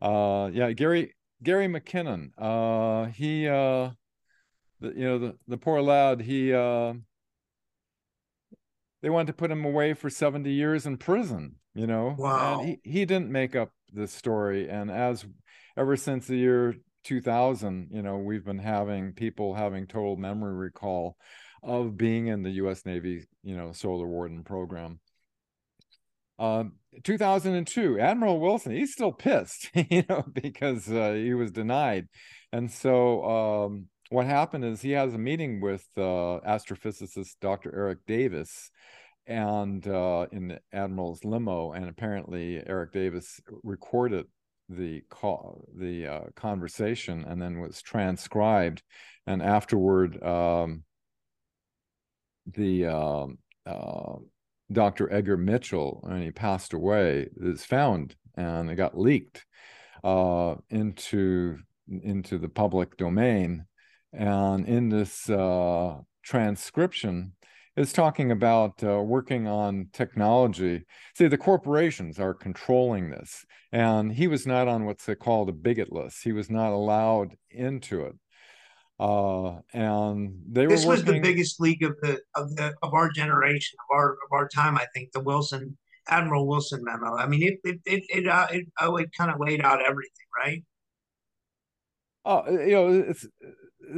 Uh, yeah, Gary Gary McKinnon. Uh, he, uh, the, you know, the the poor lad. He, uh, they wanted to put him away for seventy years in prison. You know, wow. And he he didn't make up this story, and as ever since the year 2000, you know, we've been having people having total memory recall of being in the U.S. Navy, you know, Solar Warden program. Uh, 2002, Admiral Wilson, he's still pissed, you know, because uh, he was denied. And so um, what happened is he has a meeting with uh, astrophysicist Dr. Eric Davis and uh, in the Admiral's limo, and apparently Eric Davis recorded the call, the uh, conversation, and then was transcribed. And afterward, um, the um, uh, Dr. Edgar Mitchell, and he passed away, is found, and it got leaked uh, into into the public domain. And in this uh, transcription, is talking about uh, working on technology. See, the corporations are controlling this, and he was not on what's called a bigot list. He was not allowed into it. Uh, and they this were. This was the biggest leak of the of the of our generation of our of our time. I think the Wilson Admiral Wilson memo. I mean, it it it it, uh, it, oh, it kind of laid out everything, right? Oh, you know, it's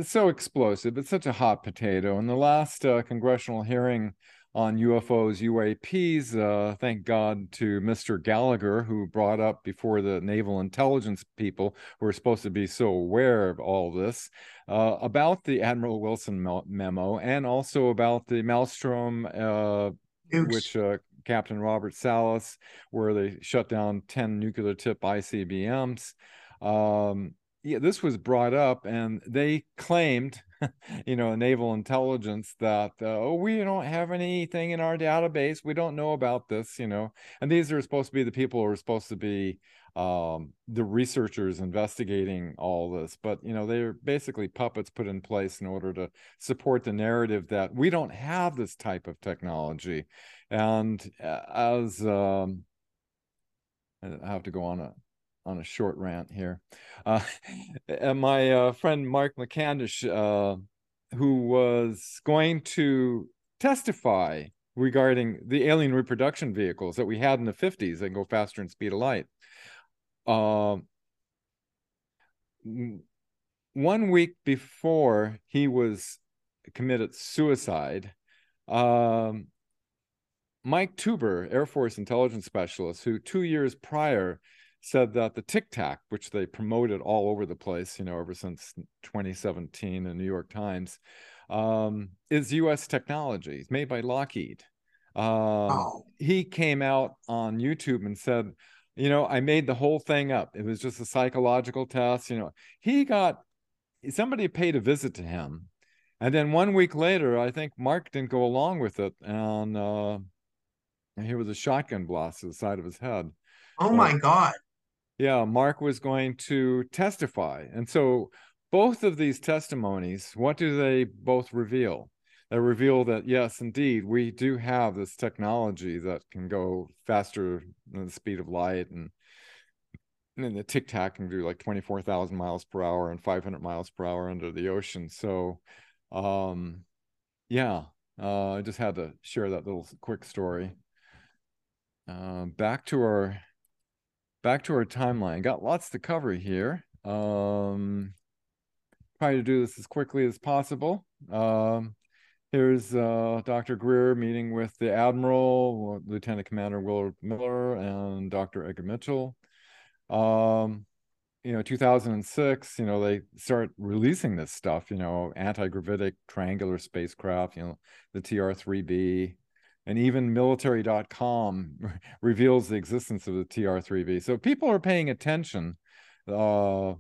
so explosive. It's such a hot potato. In the last uh, congressional hearing on UFOs, UAPs, uh, thank God to Mr. Gallagher, who brought up before the naval intelligence people who are supposed to be so aware of all this uh, about the Admiral Wilson memo and also about the Malmstrom, uh, which uh, Captain Robert Salas, where they shut down 10 nuclear tip ICBMs. Um, yeah, this was brought up, and they claimed, you know, naval intelligence that uh, oh, we don't have anything in our database. We don't know about this, you know. And these are supposed to be the people who are supposed to be um, the researchers investigating all this. But you know, they're basically puppets put in place in order to support the narrative that we don't have this type of technology. And uh, as um, I have to go on a on a short rant here. Uh, my uh, friend Mark McCandlish, uh, who was going to testify regarding the alien reproduction vehicles that we had in the 50s that go faster than speed of light. Um, one week before he was committed suicide, um, Mike Turber, Air Force intelligence specialist, who two years prior said that the Tic Tac, which they promoted all over the place, you know, ever since 2017 in New York Times, um, is U.S. technology. It's made by Lockheed. Um, oh. He came out on YouTube and said, you know, I made the whole thing up. It was just a psychological test. You know, he got somebody paid a visit to him. And then one week later, I think Mark didn't go along with it. And, uh, and here was a shotgun blast to the side of his head. Oh my God yeah, Mark was going to testify. And so both of these testimonies, what do they both reveal? They reveal that, yes, indeed, we do have this technology that can go faster than the speed of light. And, and the Tic Tac can do like 24,000 miles per hour and 500 miles per hour under the ocean. So, um, yeah, uh, I just had to share that little quick story. Uh, back to our back to our timeline. Got lots to cover here. Um, to do this as quickly as possible. Um, here's uh, Dr. Greer meeting with the Admiral, Lieutenant Commander Willard Miller, and Dr. Edgar Mitchell. Um, you know 2006 you know they start releasing this stuff you know anti-gravitic triangular spacecraft you know the tr3b and even military.com reveals the existence of the tr3b so people are paying attention uh,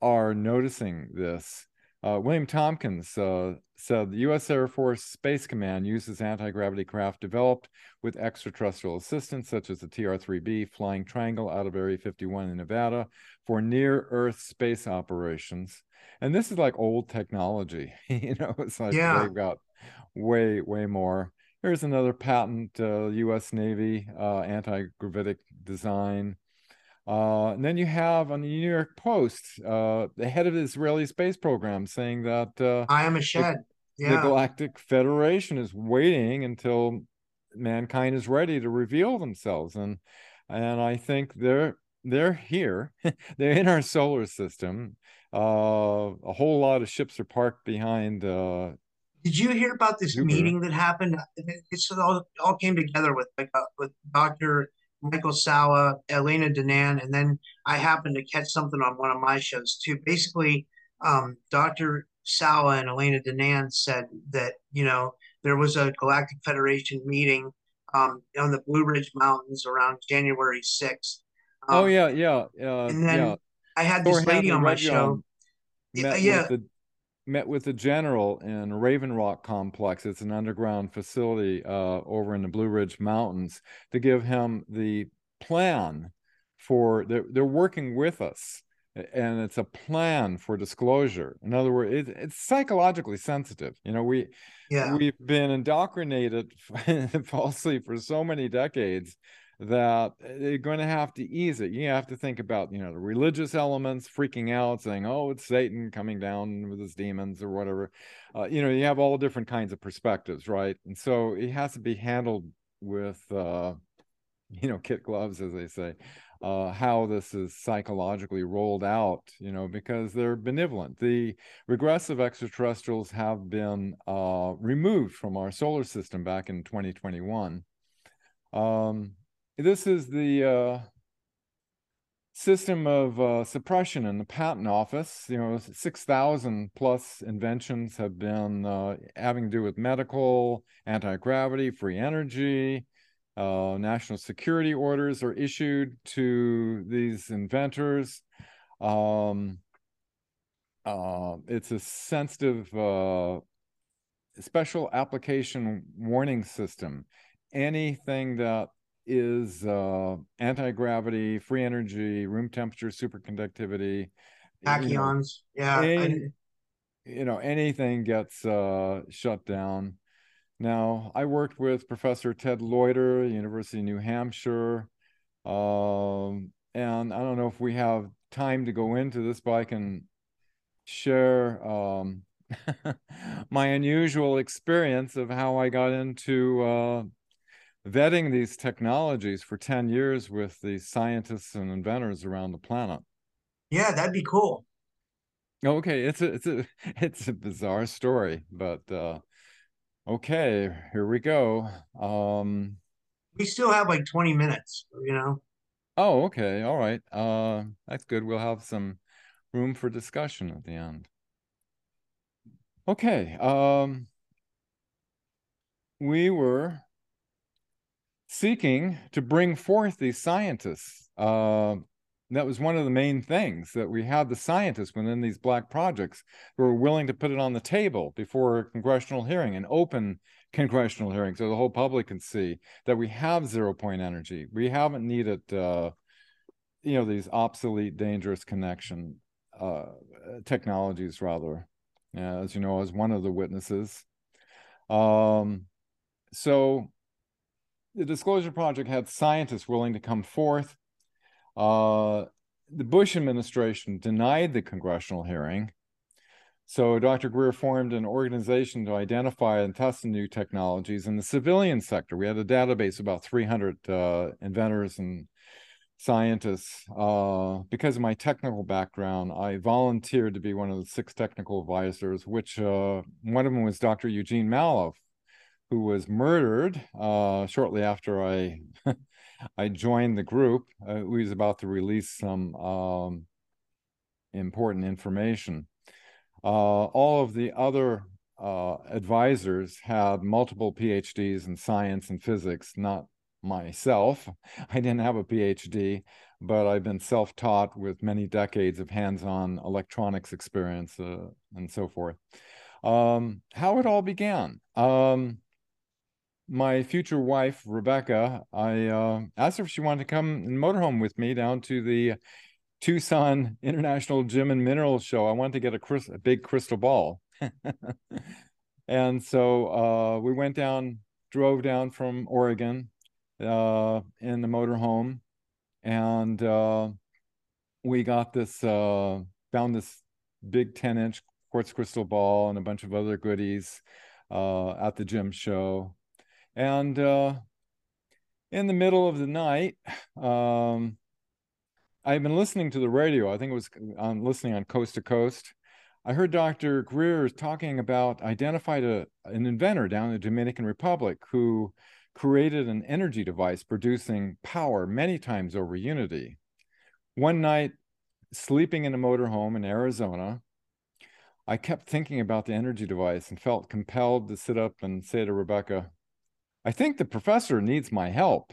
are noticing this uh, William Tompkins uh, said the U.S. Air Force Space Command uses anti gravity craft developed with extraterrestrial assistance, such as the TR 3B Flying Triangle out of Area 51 in Nevada, for near Earth space operations. And this is like old technology. you know, it's like yeah. they've got way, way more. Here's another patent uh, U.S. Navy uh, anti gravitic design. Uh, and then you have on the New York Post uh, the head of the Israeli space program saying that uh, Haim Eshed. The, yeah. the Galactic Federation is waiting until mankind is ready to reveal themselves, and and I think they're they're here. they're in our solar system. Uh, a whole lot of ships are parked behind. Uh, Did you hear about this Jupiter. meeting that happened? It all, all came together with like uh, with Doctor Michael Salla, Elena Danan, and then I happened to catch something on one of my shows too. Basically, um, Dr. Salla and Elena Danan said that you know there was a Galactic Federation meeting um, on the Blue Ridge Mountains around January sixth. Um, oh yeah, yeah, uh, and then yeah. I had this lady on my show. yeah, the, met with the general in Raven Rock Complex. It's an underground facility uh, over in the Blue Ridge Mountains to give him the plan for. They're, they're working with us, and it's a plan for disclosure. In other words, it, it's psychologically sensitive. You know, we yeah. we've been indoctrinated falsely for so many decades that they're going to have to ease it. You have to think about, you know, the religious elements freaking out, saying, "Oh, it's Satan coming down with his demons" or whatever. Uh, you know, you have all different kinds of perspectives, right? And so it has to be handled with, uh, you know, kit gloves, as they say. Uh, how this is psychologically rolled out, you know, because they're benevolent. The regressive extraterrestrials have been uh, removed from our solar system back in 2021. Um, this is the uh, system of uh, suppression in the patent office. You know, 6,000 plus inventions have been uh, having to do with medical, anti gravity, free energy. Uh, national security orders are issued to these inventors. Um, uh, it's a sensitive uh, special application warning system. Anything that is uh, anti-gravity, free energy, room temperature, superconductivity. Tachyons, you know, yeah. Any, you know, anything gets uh, shut down. Now, I worked with Professor Ted Loder, University of New Hampshire, um, and I don't know if we have time to go into this, but I can share um, my unusual experience of how I got into uh, vetting these technologies for 10 years with the scientists and inventors around the planet. Yeah, that'd be cool. Okay, it's a it's a it's a bizarre story, but uh okay, here we go. Um we still have like 20 minutes, you know. Oh, okay. All right. Uh that's good. We'll have some room for discussion at the end. Okay. Um we were seeking to bring forth these scientists. Uh, that was one of the main things that we had the scientists within these black projects who were willing to put it on the table before a congressional hearing, an open congressional hearing, so the whole public can see that we have zero point energy. We haven't needed, uh, you know, these obsolete, dangerous connection uh, technologies, rather. as you know, as one of the witnesses. Um, so the Disclosure Project had scientists willing to come forth. Uh, the Bush administration denied the congressional hearing. So Dr. Greer formed an organization to identify and test the new technologies in the civilian sector. We had a database of about 300 uh, inventors and scientists. Uh, because of my technical background, I volunteered to be one of the six technical advisors, which uh, one of them was Dr. Eugene Mallove, who was murdered uh, shortly after I I joined the group. Uh, he was about to release some um, important information. Uh, all of the other uh, advisors had multiple PhDs in science and physics, not myself. I didn't have a PhD, but I've been self taught with many decades of hands on electronics experience uh, and so forth. Um, how it all began. Um, my future wife, Rebecca, I uh, asked her if she wanted to come and motorhome with me down to the Tucson International Gem and Mineral Show. I wanted to get a, a big crystal ball. and so uh, we went down, drove down from Oregon uh, in the motorhome, and uh, we got this, uh, found this big 10 inch quartz crystal ball and a bunch of other goodies uh, at the gem show. And uh, in the middle of the night, um, I've been listening to the radio. I think it was on listening on Coast to Coast. I heard Dr. Greer talking about identified a, an inventor down in the Dominican Republic who created an energy device producing power many times over unity. One night, sleeping in a motorhome in Arizona, I kept thinking about the energy device and felt compelled to sit up and say to Rebecca, I think the professor needs my help.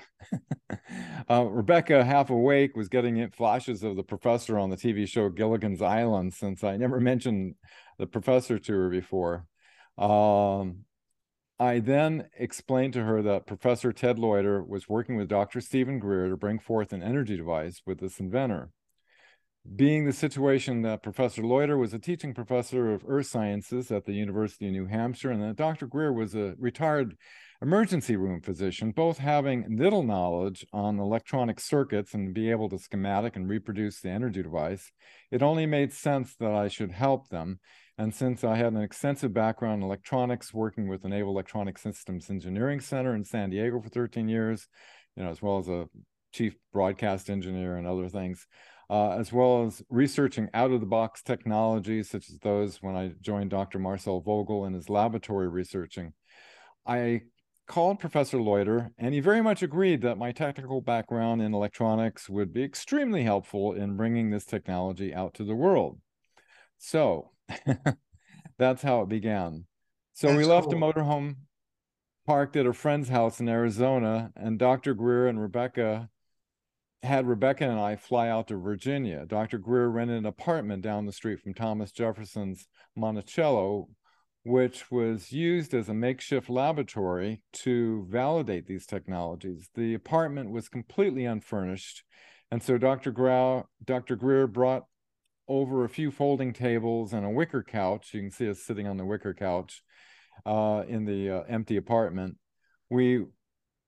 uh, Rebecca, half awake, was getting it flashes of the professor on the TV show Gilligan's Island since I never mentioned the professor to her before. Um, I then explained to her that Professor Ted Loder was working with Dr. Stephen Greer to bring forth an energy device with this inventor. Being the situation that Professor Loder was a teaching professor of earth sciences at the University of New Hampshire, and that Dr. Greer was a retired emergency room physician, both having little knowledge on electronic circuits and be able to schematic and reproduce the energy device, it only made sense that I should help them. And since I had an extensive background in electronics, working with the Naval Electronic Systems Engineering Center in San Diego for 13 years, you know, as well as a chief broadcast engineer and other things, uh, as well as researching out of the box technologies such as those when I joined Dr. Marcel Vogel in his laboratory researching. I called Professor Loder, and he very much agreed that my technical background in electronics would be extremely helpful in bringing this technology out to the world. So that's how it began. So that's we left cool. the motorhome parked at a friend's house in Arizona, and Dr. Greer and Rebecca had Rebecca and I fly out to Virginia. Dr. Greer rented an apartment down the street from Thomas Jefferson's Monticello, which was used as a makeshift laboratory to validate these technologies. The apartment was completely unfurnished. And so Dr. Grau, Dr. Greer brought over a few folding tables and a wicker couch. You can see us sitting on the wicker couch uh, in the uh, empty apartment. We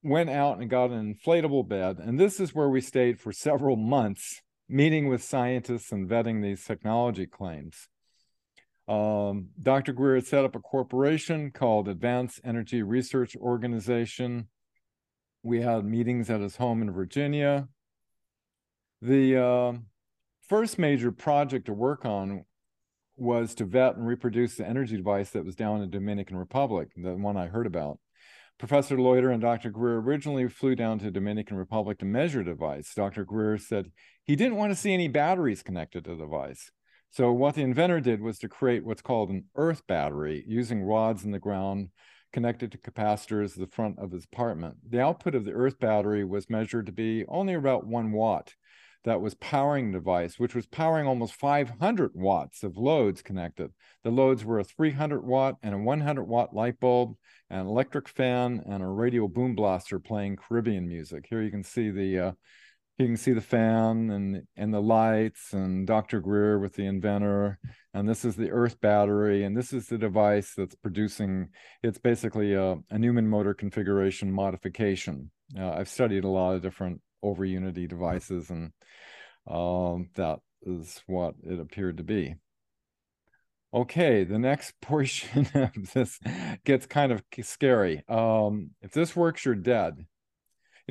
went out and got an inflatable bed. And this is where we stayed for several months, meeting with scientists and vetting these technology claims. Um, Dr. Greer had set up a corporation called Advanced Energy Research Organization. We had meetings at his home in Virginia. The uh, first major project to work on was to vet and reproduce the energy device that was down in the Dominican Republic, the one I heard about. Professor Loder and Dr. Greer originally flew down to Dominican Republic to measure the device. Dr. Greer said he didn't want to see any batteries connected to the device. So what the inventor did was to create what's called an earth battery using rods in the ground connected to capacitors at the front of his apartment. The output of the earth battery was measured to be only about one watt. That was powering the device, which was powering almost 500 watts of loads connected. The loads were a 300 watt and a 100 watt light bulb, an electric fan, and a radio boom blaster playing Caribbean music. Here you can see the uh, you can see the fan and and the lights and Dr. Greer with the inventor. And this is the earth battery. And this is the device that's producing it's basically a, a Newman motor configuration modification. Uh, I've studied a lot of different over unity devices and um, that is what it appeared to be. Okay the next portion of this gets kind of scary. Um, if this works you're dead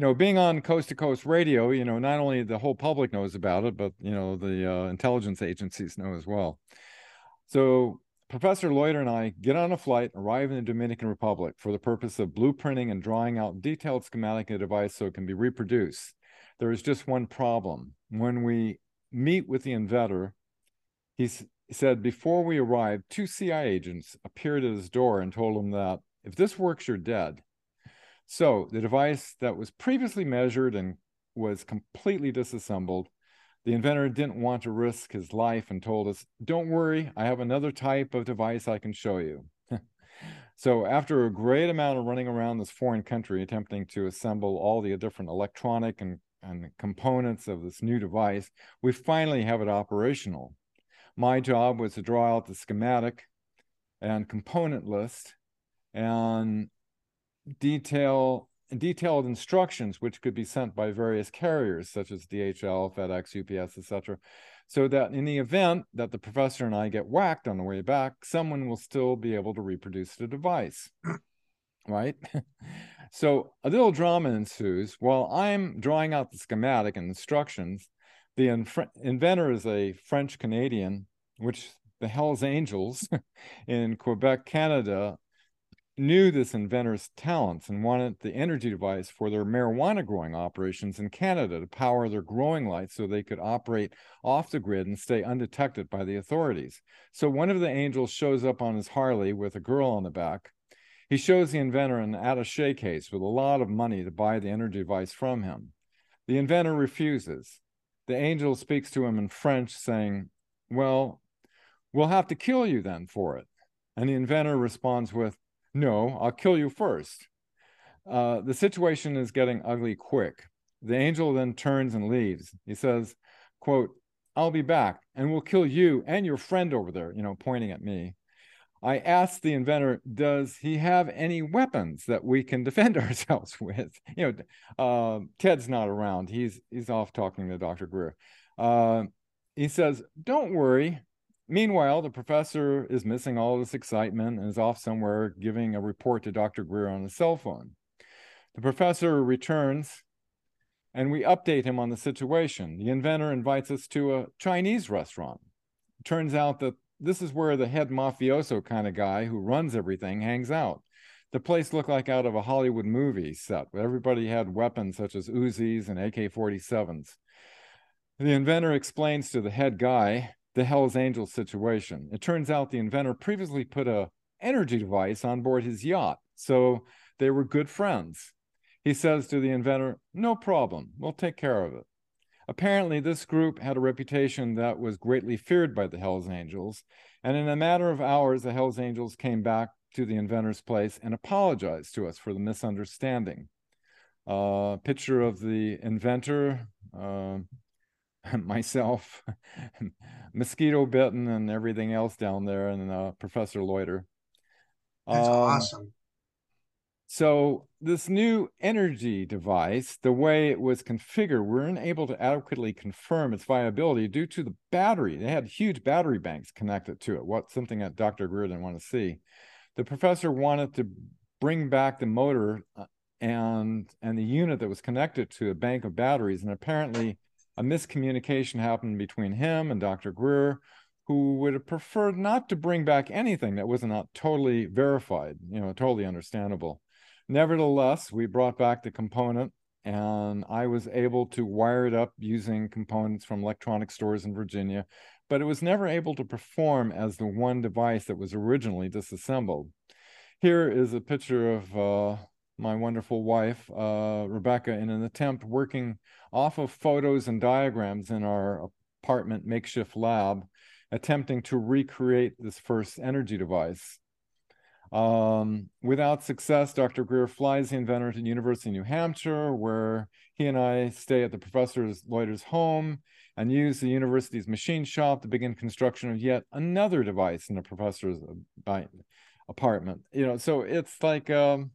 you know, being on coast to coast radio, you know, not only the whole public knows about it, but you know, the uh, intelligence agencies know as well. So Professor Loder and I get on a flight, arrive in the Dominican Republic for the purpose of blueprinting and drawing out detailed schematic of the device so it can be reproduced. There is just one problem. When we meet with the inventor, he said before we arrived, two CIA agents appeared at his door and told him that if this works, you're dead. So the device that was previously measured and was completely disassembled, the inventor didn't want to risk his life and told us, Don't worry, I have another type of device I can show you. so, after a great amount of running around this foreign country attempting to assemble all the different electronic and, and components of this new device, we finally have it operational. My job was to draw out the schematic and component list and detail detailed instructions which could be sent by various carriers such as DHL, FedEx, UPS, etc. So that in the event that the professor and I get whacked on the way back, someone will still be able to reproduce the device. right? so a little drama ensues. While I'm drawing out the schematic and instructions, the inventor is a French Canadian, which the Hells Angels in Quebec, Canada, knew this inventor's talents and wanted the energy device for their marijuana growing operations in Canada to power their growing lights so they could operate off the grid and stay undetected by the authorities. So one of the angels shows up on his Harley with a girl on the back. He shows the inventor an attache case with a lot of money to buy the energy device from him. The inventor refuses. The angel speaks to him in French, saying, Well, we'll have to kill you then for it. And the inventor responds with, no, I'll kill you first. Uh, the situation is getting ugly quick. The angel then turns and leaves. He says, quote, I'll be back and we'll kill you and your friend over there, you know, pointing at me. I asked the inventor, does he have any weapons that we can defend ourselves with? You know, uh, Ted's not around. He's he's off talking to Dr. Greer. Uh, he says, don't worry. Meanwhile, the professor is missing all this excitement and is off somewhere giving a report to Dr. Greer on his cell phone. The professor returns and we update him on the situation. The inventor invites us to a Chinese restaurant. It turns out that this is where the head mafioso kind of guy who runs everything hangs out. The place looked like out of a Hollywood movie set. Everybody had weapons such as Uzis and AK 47s. The inventor explains to the head guy the Hells Angels situation. It turns out the inventor previously put a energy device on board his yacht, so they were good friends. He says to the inventor, "No problem, we'll take care of it." Apparently, this group had a reputation that was greatly feared by the Hells Angels, and in a matter of hours, the Hells Angels came back to the inventor's place and apologized to us for the misunderstanding. Uh, picture of the inventor, uh, myself, mosquito bitten, and everything else down there, and uh, Professor Loder. That's um, awesome. So this new energy device, the way it was configured, we weren't able to adequately confirm its viability due to the battery. They had huge battery banks connected to it. What something that Dr. Greer didn't want to see. The professor wanted to bring back the motor uh, and and the unit that was connected to a bank of batteries, and apparently a miscommunication happened between him and Dr. Greer, who would have preferred not to bring back anything that was not totally verified, you know, totally understandable. Nevertheless, we brought back the component and I was able to wire it up using components from electronic stores in Virginia, but it was never able to perform as the one device that was originally disassembled. Here is a picture of uh, my wonderful wife, uh, Rebecca, in an attempt working off of photos and diagrams in our apartment makeshift lab, attempting to recreate this first energy device. Um, without success, Dr. Greer flies the inventor to the University of New Hampshire, where he and I stay at the professor's Loder's home and use the university's machine shop to begin construction of yet another device in the professor's uh, apartment. You know, so it's like um,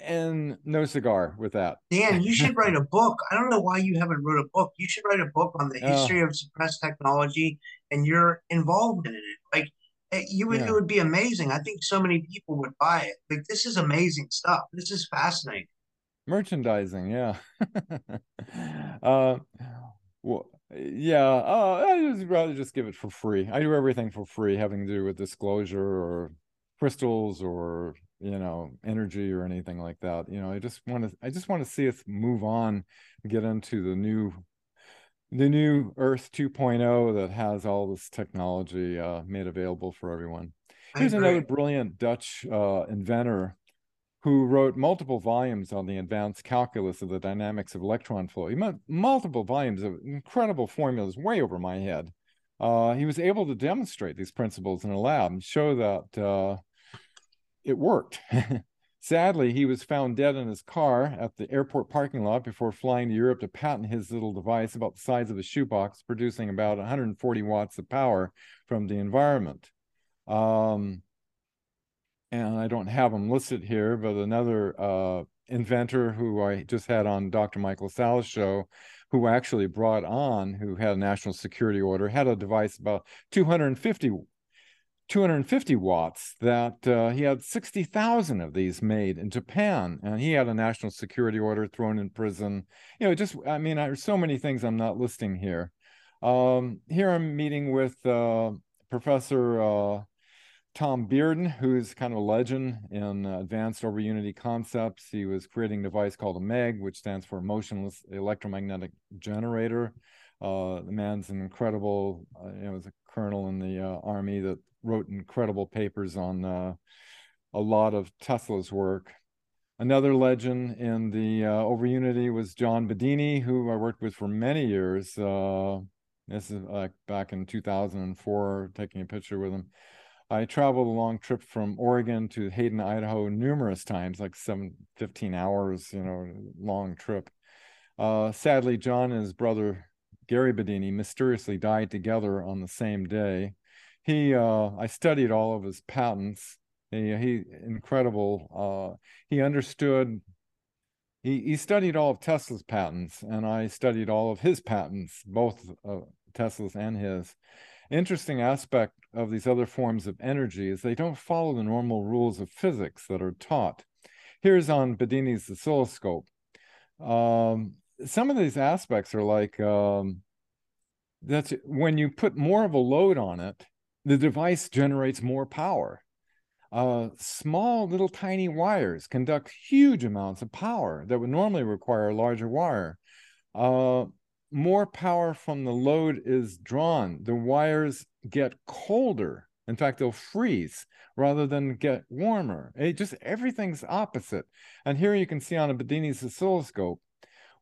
and no cigar with that. Dan, you should write a book. I don't know why you haven't wrote a book. You should write a book on the history of suppressed technology and your involvement in it. Like eh, you would, yeah. it would be amazing. I think so many people would buy it. Like this is amazing stuff. This is fascinating. merchandising yeah uh well yeah uh I'd rather just give it for free i do everything for free having to do with disclosure or crystals or you know energy or anything like that you know i just want to i just want to see us move on get into the new the new earth 2.0 that has all this technology uh, made available for everyone. Here's another brilliant dutch uh, inventor who wrote multiple volumes on the advanced calculus of the dynamics of electron flow. He meant multiple volumes of incredible formulas way over my head. Uh, he was able to demonstrate these principles in a lab and show that uh, it worked. Sadly, he was found dead in his car at the airport parking lot before flying to Europe to patent his little device about the size of a shoebox, producing about 140 watts of power from the environment. Um, and I don't have him listed here, but another uh, inventor who I just had on Dr. Michael Salla's show, who actually brought on, who had a national security order, had a device about 250 250 watts that uh, he had 60,000 of these made in Japan and he had a national security order thrown in prison. You know just I mean there's so many things I'm not listing here. Um, here I'm meeting with uh, Professor uh, Tom Bearden who's kind of a legend in advanced over unity concepts. He was creating a device called a MEG which stands for motionless electromagnetic generator. Uh, the man's an incredible uh, you know was a colonel in the uh, army that wrote incredible papers on uh, a lot of Tesla's work. Another legend in the uh, over unity was John Bedini, who I worked with for many years. Uh, this is like back in 2004, taking a picture with him. I traveled a long trip from Oregon to Hayden, Idaho, numerous times, like seven, 15 hours, you know, long trip. Uh, sadly, John and his brother Gary Bedini mysteriously died together on the same day he uh, I studied all of his patents. He, he incredible. Uh, he understood. He he studied all of Tesla's patents, and I studied all of his patents, both uh, Tesla's and his. Interesting aspect of these other forms of energy is they don't follow the normal rules of physics that are taught. Here's on Bedini's oscilloscope. Um, some of these aspects are like um, that's when you put more of a load on it, the device generates more power. Uh, small little tiny wires conduct huge amounts of power that would normally require a larger wire. Uh, more power from the load is drawn. The wires get colder. In fact, they'll freeze rather than get warmer. It just everything's opposite. And here you can see on a Bedini's oscilloscope,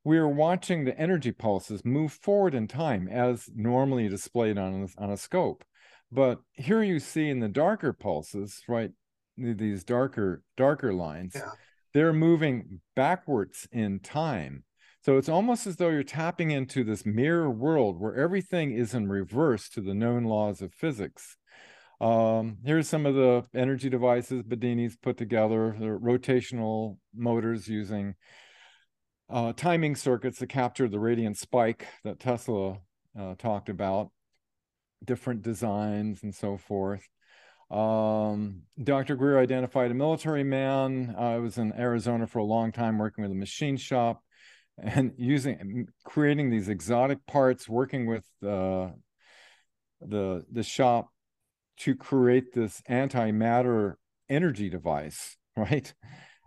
we are watching the energy pulses move forward in time as normally displayed on on a scope. But here you see in the darker pulses, right, these darker darker lines, yeah. they're moving backwards in time. So it's almost as though you're tapping into this mirror world where everything is in reverse to the known laws of physics. Um, here's some of the energy devices Bedini's put together. They're rotational motors using uh, timing circuits to capture the radiant spike that Tesla uh, talked about different designs and so forth. Um, Dr. Greer identified a military man. I was in Arizona for a long time working with a machine shop and using creating these exotic parts, working with uh, the the shop to create this antimatter energy device, right?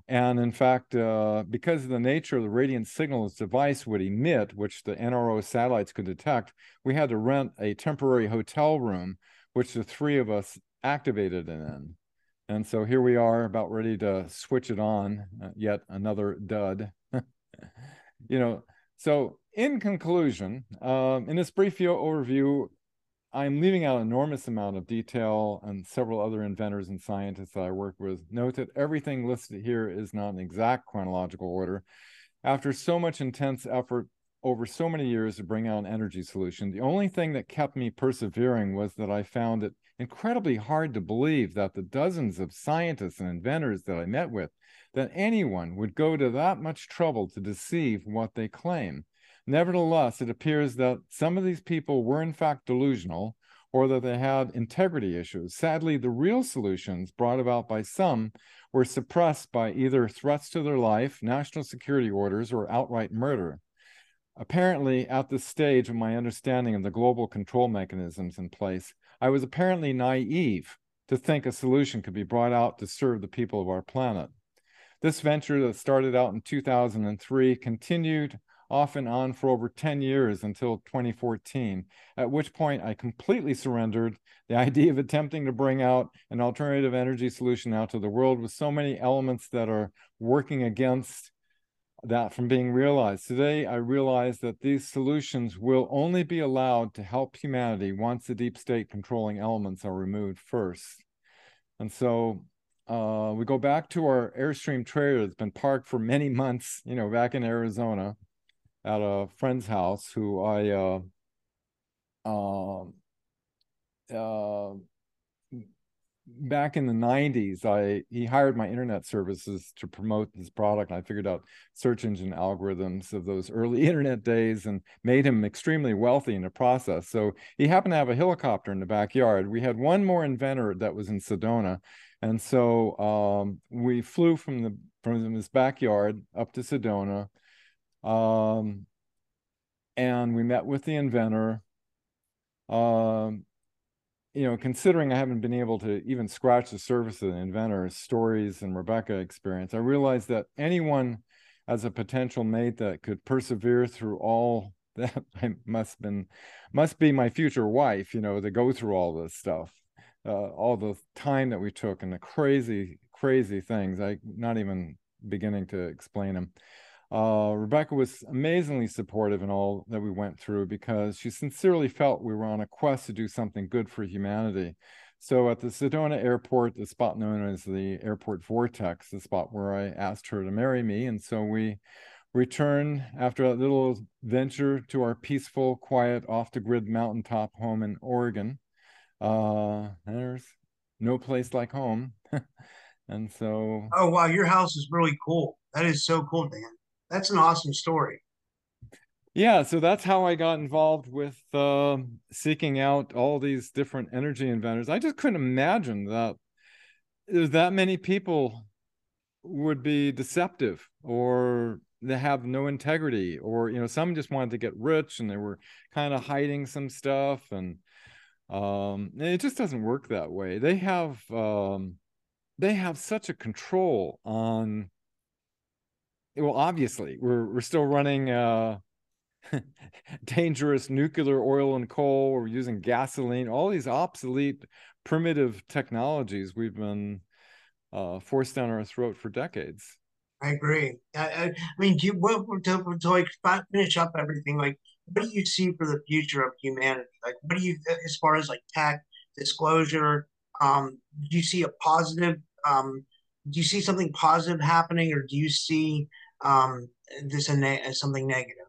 And in fact, uh, because of the nature of the radiant signal this device would emit, which the NRO satellites could detect, we had to rent a temporary hotel room, which the three of us activated it in. And so here we are about ready to switch it on, uh, yet another dud. you know, so in conclusion, um, in this brief overview, I'm leaving out an enormous amount of detail and several other inventors and scientists that I work with. Note that everything listed here is not in exact chronological order. After so much intense effort over so many years to bring out an energy solution, the only thing that kept me persevering was that I found it incredibly hard to believe that the dozens of scientists and inventors that I met with, that anyone would go to that much trouble to deceive what they claim. Nevertheless, it appears that some of these people were in fact delusional, or that they had integrity issues. Sadly, the real solutions brought about by some were suppressed by either threats to their life, national security orders, or outright murder. Apparently, at this stage of my understanding of the global control mechanisms in place, I was apparently naive to think a solution could be brought out to serve the people of our planet. This venture that started out in 2003 continued off and on for over 10 years until 2014, at which point I completely surrendered the idea of attempting to bring out an alternative energy solution out to the world with so many elements that are working against that from being realized. Today, I realize that these solutions will only be allowed to help humanity once the deep state controlling elements are removed first. And so uh, we go back to our Airstream trailer that's been parked for many months, you know, back in Arizona at a friend's house who I uh, um, uh, back in the 90s i he hired my internet services to promote this product. I figured out search engine algorithms of those early internet days and made him extremely wealthy in the process. So he happened to have a helicopter in the backyard. We had one more inventor that was in sedona. And so um, we flew from the from his backyard up to sedona um, and we met with the inventor um, you know, considering I haven't been able to even scratch the surface of the inventor's stories and Rebecca experience, I realized that anyone as a potential mate that could persevere through all that I must been must be my future wife, you know, to go through all this stuff, uh, all the time that we took and the crazy, crazy things. I not even beginning to explain them. Uh, Rebecca was amazingly supportive in all that we went through because she sincerely felt we were on a quest to do something good for humanity. So at the Sedona airport, the spot known as the airport vortex, the spot where I asked her to marry me. And so we returned after a little venture to our peaceful, quiet, off the grid mountaintop home in Oregon. Uh, there's no place like home. and so. Oh, wow. Your house is really cool. That is so cool, Dan that's an awesome story. Yeah, so that's how I got involved with uh, seeking out all these different energy inventors. I just couldn't imagine that there's that many people would be deceptive or they have no integrity or you know some just wanted to get rich and they were kind of hiding some stuff and um it just doesn't work that way they have um they have such a control on well obviously we're we're still running uh dangerous nuclear oil and coal. We're using gasoline all these obsolete primitive technologies we've been uh, forced down our throat for decades. I agree. I, I mean do you to, to like finish up everything like what do you see for the future of humanity? Like what do you as far as like tech disclosure um do you see a positive um do you see something positive happening or do you see um, this a ne- something negative.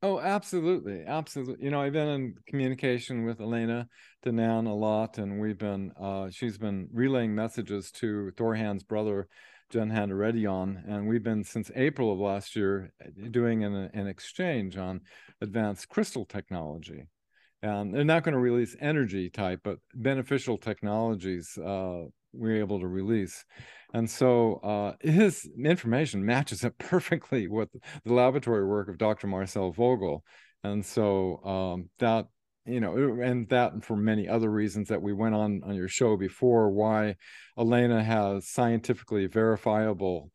Oh, absolutely, absolutely. You know, I've been in communication with Elena Danaan a lot, and we've been uh, she's been relaying messages to Thorhan's brother, Jen Handaredian, and we've been since April of last year doing an, an exchange on advanced crystal technology. And they're not going to release energy type, but beneficial technologies uh, we're able to release. And so uh, his information matches up perfectly with the laboratory work of Dr. Marcel Vogel. And so um, that, you know, and that and for many other reasons that we went on on your show before, why Elena has scientifically verifiable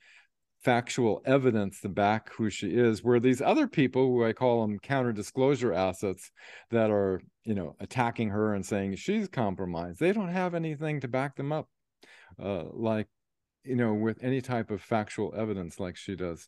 factual evidence to back who she is where these other people who i call them counter disclosure assets that are you know attacking her and saying she's compromised they don't have anything to back them up uh, like you know with any type of factual evidence like she does.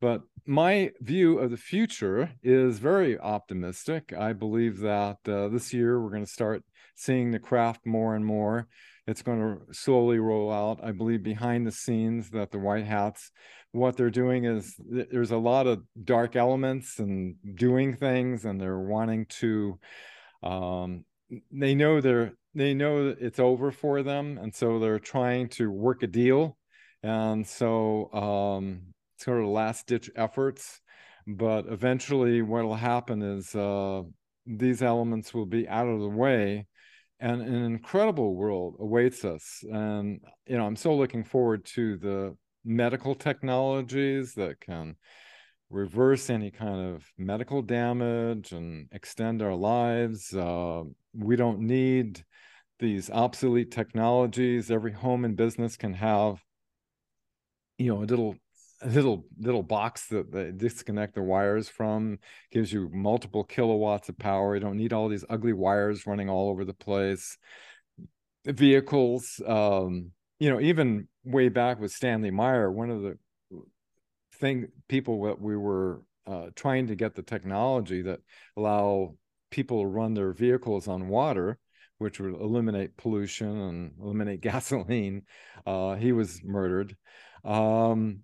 But my view of the future is very optimistic. I believe that uh, this year we're going to start seeing the craft more and more. It's going to slowly roll out. I believe behind the scenes that the white hats what they're doing is there's a lot of dark elements and doing things and they're wanting to um, they know they're they know it's over for them and so they're trying to work a deal. And so um sort of last ditch efforts. But eventually what will happen is uh these elements will be out of the way and an incredible world awaits us. And you know i'm so looking forward to the medical technologies that can reverse any kind of medical damage and extend our lives. Uh, we don't need these obsolete technologies every home and business can have you know a little a little little box that they disconnect the wires from gives you multiple kilowatts of power. You don't need all these ugly wires running all over the place. Vehicles um you know even way back with stanley meyer one of the thing people that we were uh, trying to get the technology that allow people to run their vehicles on water which would eliminate pollution and eliminate gasoline uh, he was murdered. Um,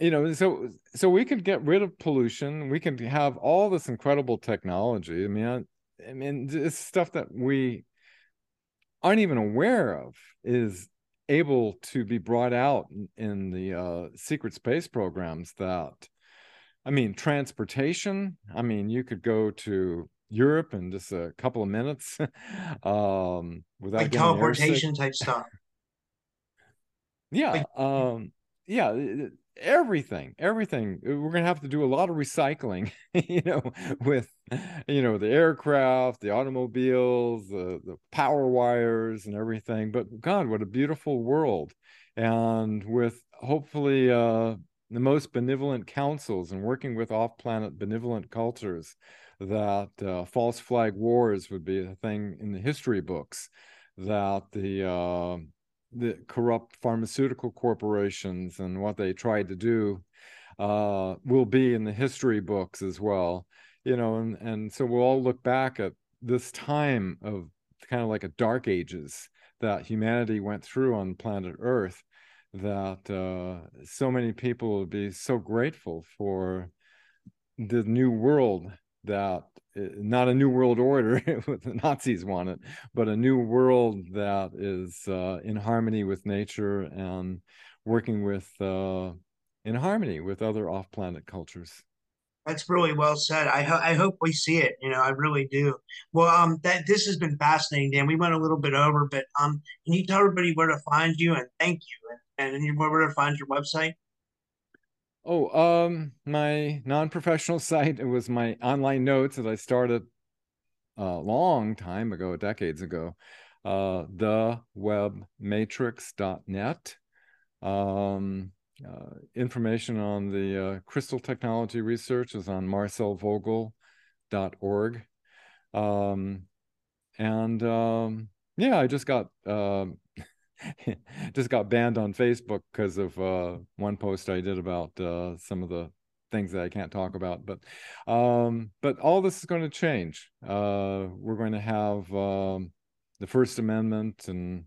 you know so so we could get rid of pollution. We can have all this incredible technology. I mean I, I mean it's stuff that we aren't even aware of is able to be brought out in the uh, secret space programs that i mean transportation. I mean you could go to europe in just a couple of minutes um without like teleportation type stuff. Yeah like, um yeah everything everything. Uh, we're going to have to do a lot of recycling you know with you know the aircraft the automobiles the, the power wires and everything. But god what a beautiful world. And with hopefully uh the most benevolent councils and working with off-planet benevolent cultures that uh, false flag wars would be a thing in the history books that the uh, the corrupt pharmaceutical corporations and what they tried to do uh, will be in the history books as well. You know, and and so we'll all look back at this time of kind of like a dark ages that humanity went through on planet Earth. That uh, so many people will be so grateful for the new world that not a new world order what the nazis want it but a new world that is uh, in harmony with nature and working with uh, in harmony with other off-planet cultures. That's really well said. I, ho- I hope we see it you know i really do. Well um that this has been fascinating dan. We went a little bit over but um can you tell everybody where to find you and thank you and, and where to find your website Oh, um, my non-professional site. It was my online notes that I started a long time ago, decades ago. Uh, thewebmatrix.net. Um, uh, information on the uh, crystal technology research is on marcelvogel.org. Um, and um, yeah, I just got um, just got banned on Facebook because of uh, one post I did about uh, some of the things that I can't talk about. But um, but all this is going to change. Uh, we're going to have um, the First Amendment and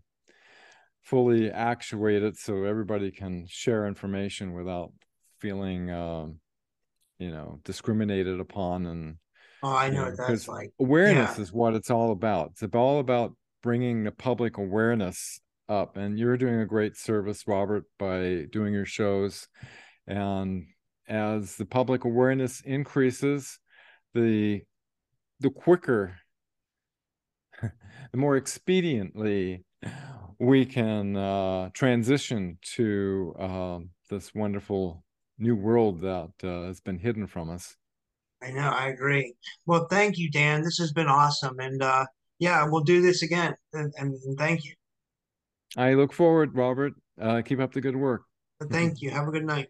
fully actuated so everybody can share information without feeling um, you know discriminated upon and oh i know what that's like awareness yeah. is what it's all about it's all about bringing the public awareness up and you're doing a great service robert by doing your shows. And as the public awareness increases the the quicker the more expediently we can uh, transition to uh, this wonderful new world that uh, has been hidden from us. I know i agree. Well thank you dan. This has been awesome and uh, yeah we'll do this again and, and thank you I look forward, Robert. Uh, keep up the good work. Thank you. Have a good night.